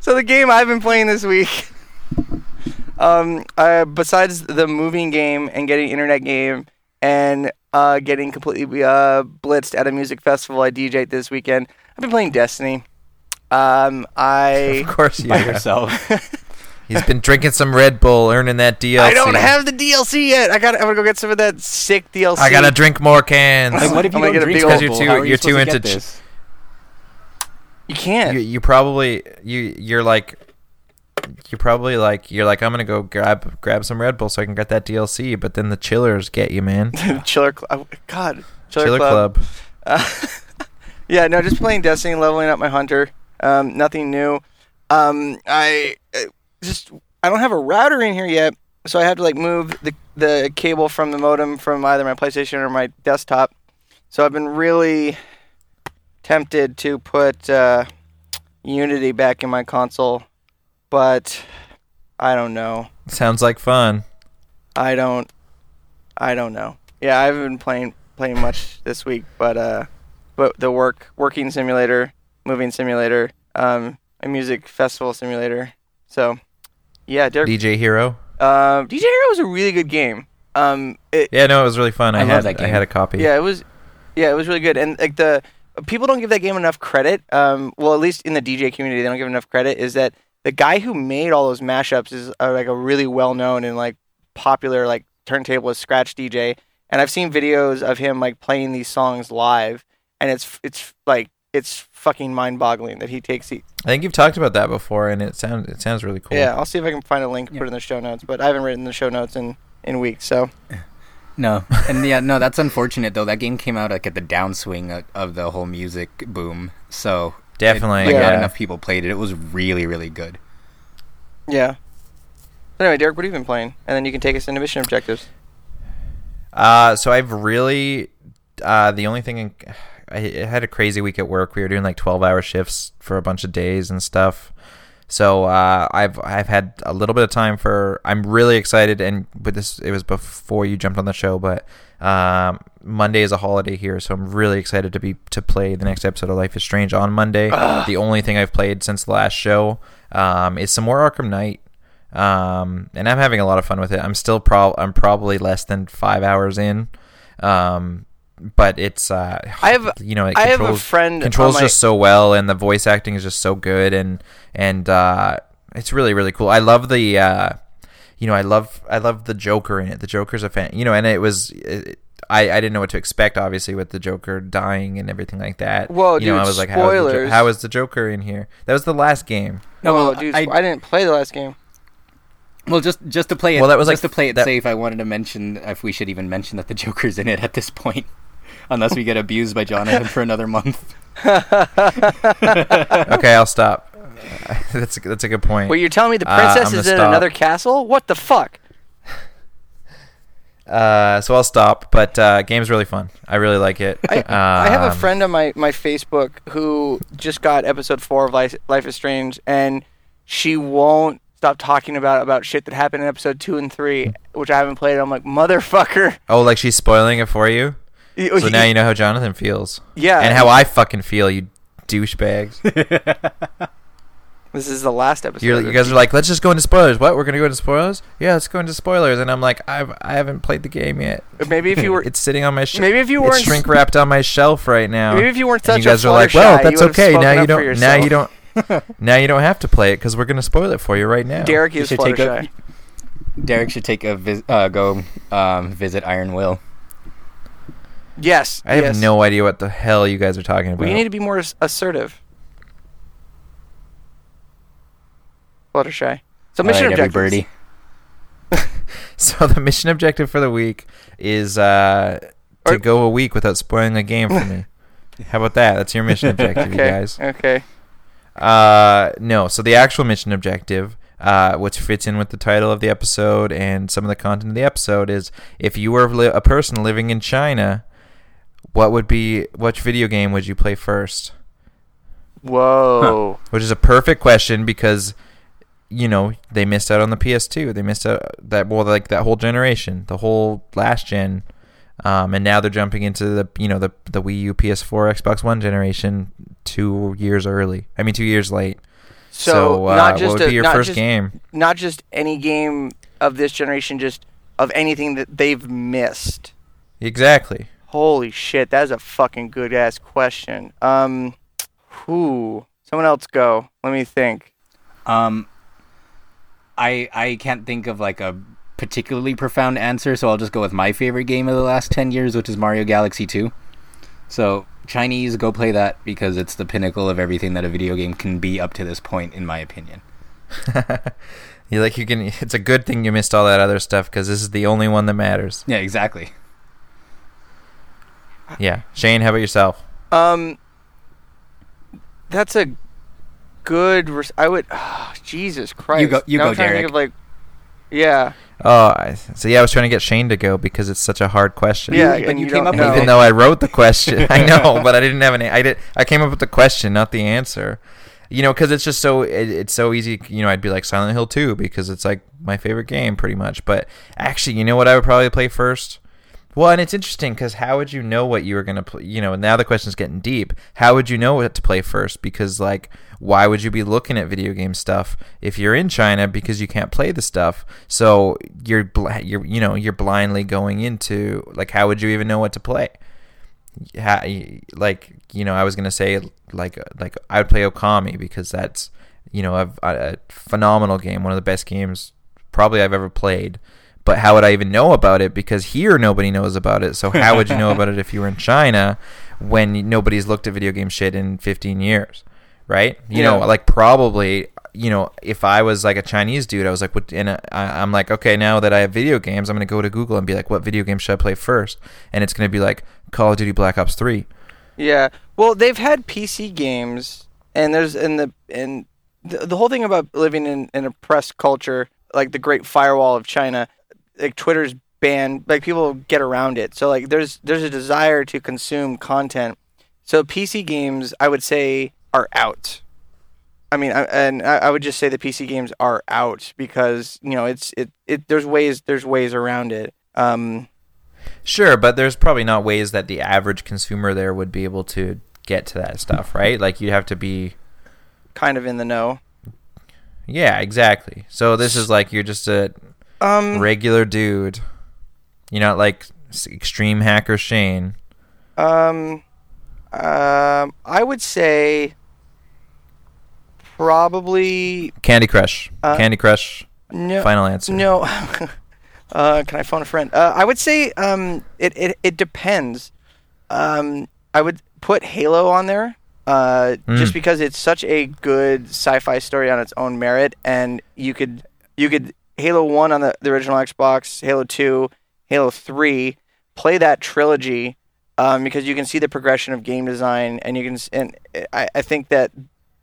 So the game I've been playing this week, um, uh, besides the moving game and getting internet game and uh, getting completely uh, blitzed at a music festival I DJ'd this weekend, I've been playing Destiny. Um, I of course, By yourself. He's been drinking some Red Bull, earning that DLC. I don't have the DLC yet. I got. I'm gonna go get some of that sick DLC. I gotta drink more cans. like, what if you I'm don't get a drink big old- Bull? Because you're too- you you're too to get into ch- this? You can't. you, you probably you you're like you probably like you're like I'm gonna go grab grab some Red Bull so I can get that DLC, but then the chillers get you, man. Chiller Club. God. Chiller, Chiller Club. Club. Uh, yeah, no, just playing Destiny, leveling up my hunter. Um, nothing new. Um, I uh, just I don't have a router in here yet, so I have to like move the the cable from the modem from either my PlayStation or my desktop. So I've been really tempted to put uh, Unity back in my console, but I don't know. Sounds like fun. I don't. I don't know. Yeah, I haven't been playing playing much this week, but uh, but the work working simulator, moving simulator, um, a music festival simulator. So, yeah, Derek. DJ Hero. Uh, DJ Hero was a really good game. Um, it, Yeah, no, it was really fun. I, I had that I had a copy. yeah, it was. Yeah, it was really good, and like the people don't give that game enough credit. Um, well, at least in the DJ community, they don't give enough credit. Is that the guy who made all those mashups is uh, like a really well known and like popular like turntable as scratch DJ, and I've seen videos of him like playing these songs live, and it's it's like it's fucking mind-boggling that he takes the. I think you've talked about that before, and it sounds it sounds really cool. Yeah, I'll see if I can find a link, yeah. put it in the show notes, but I haven't written the show notes in in weeks, so. No, and yeah, no, that's unfortunate though. That game came out like at the downswing of the whole music boom, so definitely, it, like, yeah. not enough people played it. It was really, really good. Yeah. Anyway, Derek, what have you been playing? And then you can take us into mission objectives. Uh, so I've really, uh, the only thing, in, I had a crazy week at work. We were doing like twelve hour shifts for a bunch of days and stuff. So uh, I've I've had a little bit of time for. I'm really excited, and but this it was before you jumped on the show, but um, Monday is a holiday here, so I'm really excited to be to play the next episode of Life is Strange on Monday. Ugh. The only thing I've played since the last show um, is some more Arkham Knight, um, and I'm having a lot of fun with it. I'm still pro I'm probably less than five hours in. Um, but it's uh, I have you know it I have a friend controls my... just so well and the voice acting is just so good and and uh, it's really really cool. I love the uh, you know I love I love the Joker in it. The Joker's a fan, you know, and it was. It, I, I didn't know what to expect, obviously, with the Joker dying and everything like that. Well, you dude, know, I was like, how is, the, how is the Joker in here? That was the last game. No, well, dude, I, I didn't play the last game. Well, just just to play it. Well, that was just like, to play it that, safe. I wanted to mention if we should even mention that the Joker's in it at this point, unless we get abused by Jonathan for another month. okay, I'll stop. that's a, that's a good point. Well, you're telling me the princess uh, is in stop. another castle? What the fuck? Uh, so I'll stop. But uh, game's really fun. I really like it. I, um, I, have a um, friend on my, my Facebook who just got episode four of Life, Life is Strange, and she won't stop talking about about shit that happened in episode two and three, which I haven't played. I'm like, motherfucker. Oh, like she's spoiling it for you. So now you know how Jonathan feels. Yeah, and how I fucking feel, you douchebags. This is the last episode. You're, you guys are like, let's just go into spoilers. What? We're gonna go into spoilers? Yeah, let's go into spoilers. And I'm like, I've I haven't played the game yet. Maybe if you were, it's sitting on my shelf. Maybe if you weren't shrink wrapped on my shelf right now. Maybe if you weren't such you guys a are like, well, that's okay. Now you don't. Now you don't. now you don't have to play it because we're gonna spoil it for you right now. Derek is Fluttershy. Derek should take a vis- uh, go um, visit Iron Will. Yes, I have no idea what the hell you guys are talking about. We need to be more assertive. Fluttershy. So mission right, objectives. so the mission objective for the week is uh, to or, go a week without spoiling a game for me. How about that? That's your mission objective, okay, you guys. Okay. Uh, no. So the actual mission objective, uh, which fits in with the title of the episode and some of the content of the episode, is if you were li- a person living in China, what would be which video game would you play first? Whoa. Huh. Which is a perfect question because you know they missed out on the PS2. They missed out that well like that whole generation, the whole last gen, um, and now they're jumping into the you know the the Wii U, PS4, Xbox One generation two years early. I mean two years late. So, so uh, not just what would a, be your first just, game? Not just any game of this generation, just of anything that they've missed. Exactly. Holy shit, that is a fucking good ass question. Um, who? Someone else go. Let me think. Um, I I can't think of like a particularly profound answer, so I'll just go with my favorite game of the last ten years, which is Mario Galaxy Two. So Chinese, go play that because it's the pinnacle of everything that a video game can be up to this point, in my opinion. you like you can. It's a good thing you missed all that other stuff because this is the only one that matters. Yeah, exactly. Yeah, Shane, how about yourself? Um, that's a good. Res- I would. Oh, Jesus Christ! You go. You now go, I'm trying Derek. To think of like, yeah. Oh, I, so yeah, I was trying to get Shane to go because it's such a hard question. Yeah, but you, you came up know. with even though I wrote the question. I know, but I didn't have any. I did. I came up with the question, not the answer. You know, because it's just so it, it's so easy. You know, I'd be like Silent Hill 2 because it's like my favorite game, pretty much. But actually, you know what I would probably play first? Well, and it's interesting because how would you know what you were gonna play? You know, now the question's getting deep. How would you know what to play first? Because like, why would you be looking at video game stuff if you're in China because you can't play the stuff? So you're bl- you're you know you're blindly going into like, how would you even know what to play? How, like you know, I was gonna say like uh, like I would play Okami because that's you know a, a phenomenal game, one of the best games probably I've ever played But how would I even know about it? Because here nobody knows about it. So how would you know about it if you were in China when nobody's looked at video game shit in 15 years? Right? You Yeah. know, like probably, you know, if I was like a Chinese dude, I was like, what? And uh, I, I'm like, okay, now that I have video games, I'm gonna go to Google and be like, what video game should I play first? And it's gonna be like Call of Duty Black Ops 3. Yeah. Well, they've had PC games, and there's in the and the, the whole thing about living in an oppressed culture, like the Great Firewall of China, like Twitter's banned, like people get around it. So like there's there's a desire to consume content. So PC games, I would say, are out. I mean, I, and I, would just say the PC games are out because you know it's it, it there's ways there's ways around it. Um, Sure, but there's probably not ways that the average consumer there would be able to get to that stuff, right? Like you have to be kind of in the know. Yeah, exactly. So this is like you're just a Um, regular dude. You're not like extreme hacker Shane. Um, um, I would say probably Candy Crush. Uh, Candy Crush. no. Final answer. No. uh, can I phone a friend? Uh, I would say um, it, it it depends. Um, I would put Halo on there. Uh, just Mm. because it's such a good sci-fi story on its own merit, and you could you could Halo One on the, the original Xbox, Halo Two, Halo Three, play that trilogy, um, because you can see the progression of game design, and you can and I, I think that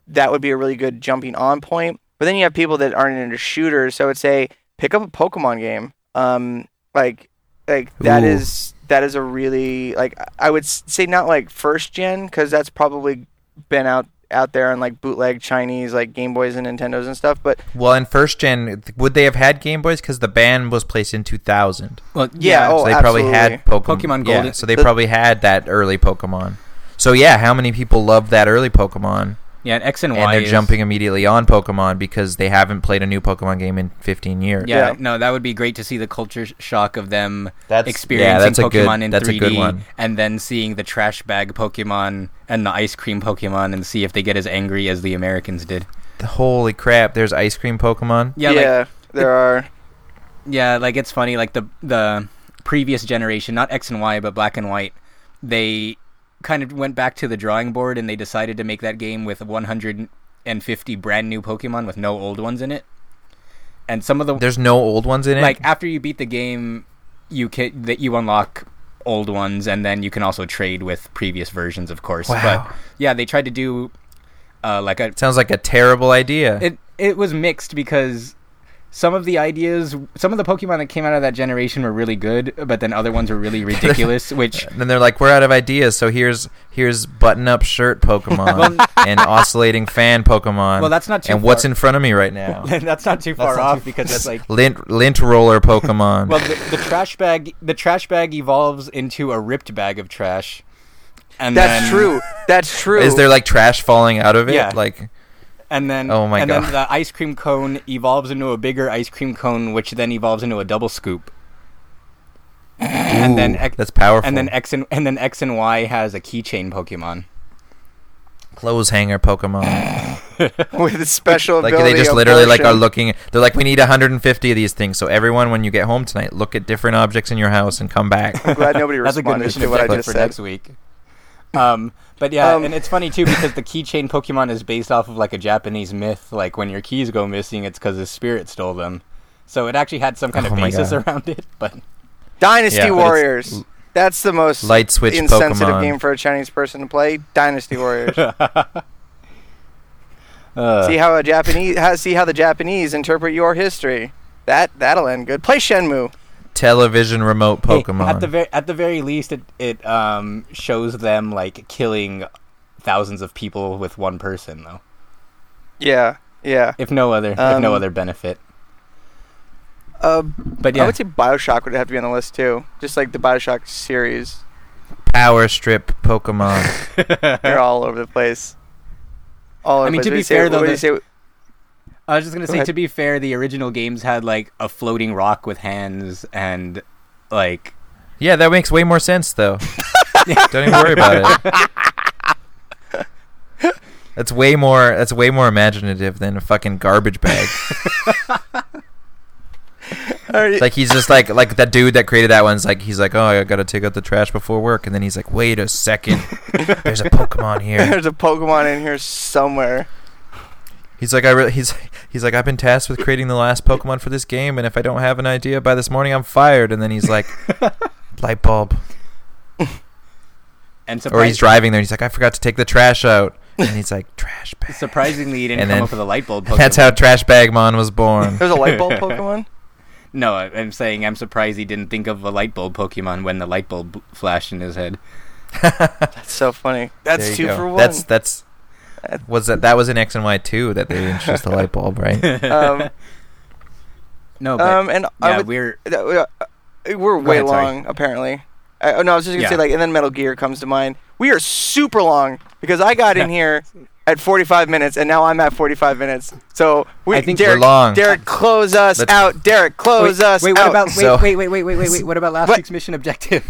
that would be a really good jumping on point. But then you have people that aren't into shooters, so I would say pick up a Pokemon game. Um, like like that Ooh. is that is a really like I would say not like first gen because that's probably been out out there on like bootleg Chinese like Game Boys and Nintendos and stuff. But Well, in first gen, would they have had Game Boys? Because the ban was placed in 2000. Well, Yeah, oh, so they probably had absolutely. Pokemon. Pokemon yeah, Gold- so they the- probably had that early Pokemon. So yeah, how many people love that early Pokemon? Yeah, and X and Y. and they're is- jumping immediately on Pokemon because they haven't played a new Pokemon game in 15 years. Yeah, Yeah. no, that would be great to see the culture shock of them That's- experiencing yeah, that's a good- Pokemon in that's 3D, good one. and then seeing the trash bag Pokemon and the ice cream Pokemon, and see if they get as angry as the Americans did. Holy crap! There's ice cream Pokemon. Yeah, yeah, like there are. yeah, like it's funny. Like the the previous generation, not X and Y, but Black and White, they kind of went back to the drawing board and they decided to make that game with 150 brand new Pokemon with no old ones in it. And some of the There's no old ones in it. like after you beat the game, you can that you unlock old ones, and then you can also trade with previous versions, of course. Wow. But yeah, they tried to do uh, like a sounds like a terrible idea. it. It was mixed because some of the ideas, some of the Pokemon that came out of that generation were really good, but then other ones were really ridiculous. which And then they're like, "We're out of ideas, so here's here's button-up shirt Pokemon and oscillating fan Pokemon. Well, that's not too And what's in front of me right now? that's not too far not off too- because it's like lint lint roller Pokemon. well, the, the trash bag, the trash bag evolves into a ripped bag of trash. And That's then, true. That's true. Is there like trash falling out of it? Yeah. Like And then, Oh my and God. then the ice cream cone evolves into a bigger ice cream cone, which then evolves into a double scoop. and then X, that's powerful. and then X and and then X and Y has a keychain Pokemon. clothes hanger Pokemon. with a special like ability they just of literally like are looking. They're like, we need 150 of these things. So everyone, when you get home tonight, look at different objects in your house and come back. I'm glad nobody That's a good responded mission to what I objective just for said. next week. Um, but yeah, Um, and it's funny too because the keychain Pokemon is based off of like a Japanese myth. Like when your keys go missing, it's because a spirit stole them. So it actually had some kind Oh of my basis God. around it. But Dynasty Yeah, but Warriors. That's the most Light switch insensitive Pokemon. game for a Chinese person to play. Dynasty Warriors. uh, see how a Japanese how, see how the Japanese interpret your history. That that'll end good. Play Shenmue. Television remote Hey, Pokemon. at the very at the very least, it it um shows them like killing thousands of people with one person though. Yeah, yeah. If no other, if Um, no other benefit. Uh, But I would say Bioshock would have to be on the list too. Just like the Bioshock series, Power Strip Pokemon. they're all over the place. All over I mean, the to be do you say- fair, though, what do the- say? I was just gonna Go say, ahead. to be fair, the original games had like a floating rock with hands and like yeah, that makes way more sense though. Don't even worry about it. That's way more. That's way more imaginative than a fucking garbage bag. like he's just like like that dude that created that one's like he's like oh I gotta take out the trash before work and then he's like wait a second there's a Pokemon here There's a Pokemon in here somewhere. He's like I re- he's he's like I've been tasked with creating the last Pokemon for this game and if I don't have an idea by this morning I'm fired and then he's like light bulb And or he's driving there and he's like I forgot to take the trash out and he's like trash bag surprisingly, he didn't And come then- up with a light bulb. Pokemon. that's how Trash Bagmon was born There's a light bulb Pokemon. No, I- I'm saying I'm surprised he didn't think of a light bulb Pokemon when the light bulb flashed in his head. That's so funny. There That's you two go. for one. That's that's was that that was in X and Y too that they introduced the light bulb, right? um, No, but um, and yeah, would, we're that- uh, we're way ahead, sorry. long apparently. I, oh, no, I was just gonna say like, and then Metal Gear comes to mind. We are super long because I got in here at 45 minutes, and now I'm at 45 minutes. So we, I think we're long. Derek, close us Let's- out. Derek, close wait, us wait, what out. about So- wait, wait, wait, wait, wait, wait, wait? What about last What? week's mission objective?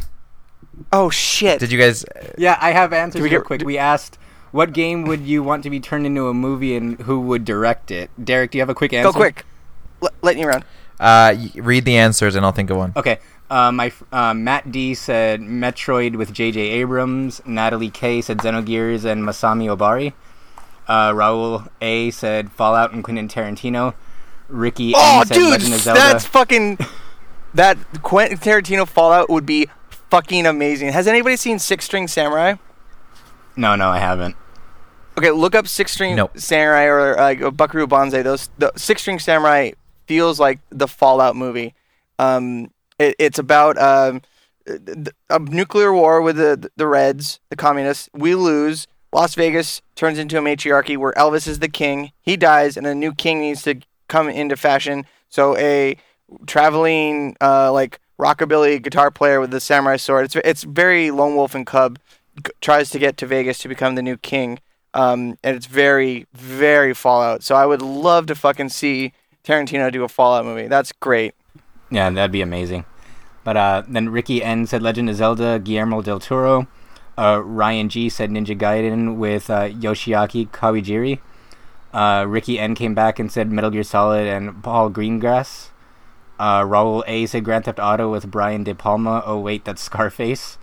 oh shit! Did you guys? Yeah, I have answers we real get- quick. We asked, what game would you want to be turned into a movie, and who would direct it? Derek, do you have a quick answer? Go quick. L- letting you run. Uh, read the answers and I'll think of one. Okay. Uh, my uh, Matt D said Metroid with J.J. Abrams. Natalie K said Xenogears and Masami Obari. Uh, Raul A said Fallout and Quentin Tarantino. Ricky Oh, N said dude, Legend of Zelda. that's fucking. That Quentin Tarantino Fallout would be fucking amazing. Has anybody seen Six String Samurai? No, no, I haven't. Okay, look up Six String Nope. Samurai or like uh, Buckaroo Banzai. Those the Six String Samurai feels like the Fallout movie. Um, it, it's about um, a nuclear war with the the Reds, the communists. We lose. Las Vegas turns into a matriarchy where Elvis is the king. He dies, and a new king needs to come into fashion. So a traveling uh, like rockabilly guitar player with the samurai sword. It's it's very lone wolf and cub g- tries to get to Vegas to become the new king. Um, and it's very very Fallout. So I would love to fucking see Tarantino do a Fallout movie. That's great. Yeah, that'd be amazing. But uh, then Ricky N said Legend of Zelda, Guillermo del Toro. Uh, Ryan G said Ninja Gaiden with uh, Yoshiaki Kawajiri. Uh, Ricky N came back and said Metal Gear Solid and Paul Greengrass. Uh, Raul A said Grand Theft Auto with Brian De Palma. Oh wait, that's Scarface.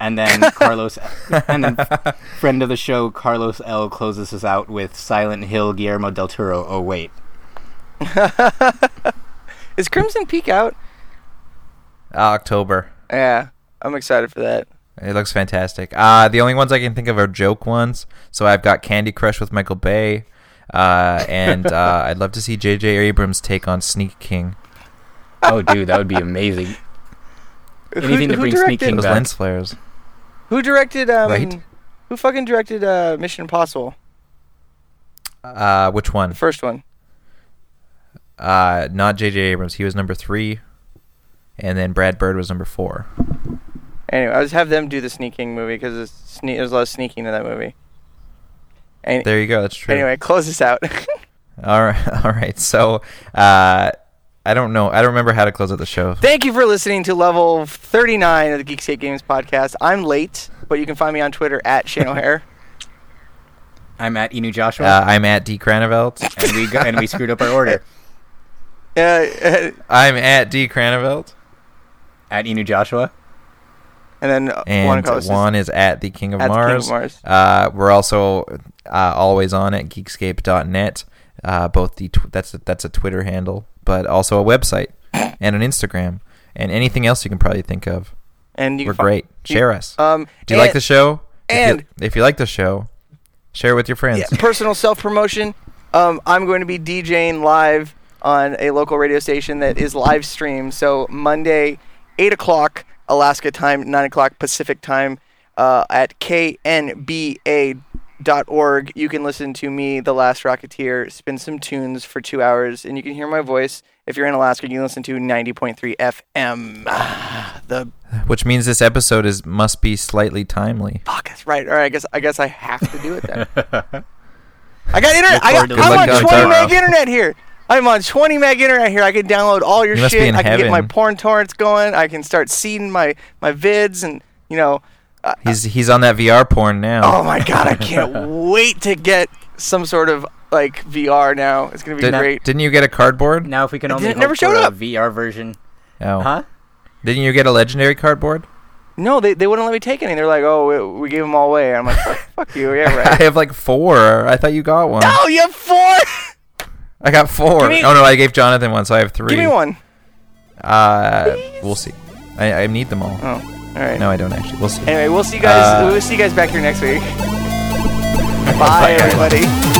And then Carlos, and then friend of the show Carlos L closes us out with Silent Hill, Guillermo del Toro. Oh wait, Is Crimson Peak out? Uh, October. Yeah, I'm excited for that. It looks fantastic. Uh, the only ones I can think of are joke ones. So I've got Candy Crush with Michael Bay, uh, and uh, I'd love to see J.J. Abrams take on Sneak King. oh dude, that would be amazing. Anything to bring Sneak directed, King Those back. lens flares. Who directed? Um, Right? Who fucking directed uh, Mission Impossible? Uh, which The one? first one. Uh, not J.J. Abrams. He was number three, and then Brad Bird was number four. Anyway, I just have them do the sneaking movie because there's, sne- there's a lot of sneaking in that movie. And, There you go. That's true. anyway, close this out. All right. All right. So, uh, I don't know. I don't remember how to close out the show. Thank you for listening to level 39 of the Geekscape Games podcast. I'm late, but you can find me on Twitter at Shane O'Hare. I'm at Inu Joshua, Uh, I'm at D Cranevelt. and we go, and we screwed up our order. Uh, uh, I'm at D Cranevelt. At Inu Joshua, and then uh, And Juan Carlos is Juan is at the King of at the King Mars. of Mars. Uh, we're also uh, always on at geekscape.net. Uh, both the tw- that's a, that's a Twitter handle, but also a website and an Instagram and anything else you can probably think of. And you We're great. you- Share us. Um, Do you like the show? If you- and- if you like the show, share it with your friends. Yeah, personal self promotion. Um, I'm going to be DJing live on a local radio station that is live streamed. So Monday, eight o'clock Alaska time, nine o'clock Pacific time, uh, at knba.org. You can listen to me, the Last Rocketeer, spin some tunes for two hours, and you can hear my voice. If you're in Alaska, you can listen to 90.3 FM. Ah, the Which means this episode is must be slightly timely. fuck. That's right. All right. I guess I guess I have to do it then. I got internet. I got, I'm on 20 meg internet here. I'm on 20 meg internet here. I can download all your You shit. I can get my porn torrents going. I can start seeding my my vids and you know. He's he's on that VR porn now. Oh my god! I can't wait to get some sort of like VR now. It's gonna be Did, great. Didn't you get a cardboard? Now, if we can only didn't- never showed up. a VR version, Oh. huh? Didn't you get a legendary cardboard? No, they, they wouldn't let me take any. They're like, oh, we, we gave them all away. I'm like, fuck, fuck you. Yeah, I have like four. I thought you got one. oh, you have four. I got four. Me- oh no, I gave Jonathan one, so I have three. Give me one. Uh, we'll see. I, I need them all. Oh, all right. No, I don't actually. We'll see. Anyway, we'll see you guys. Uh, we'll see you guys back here next week. Bye, everybody.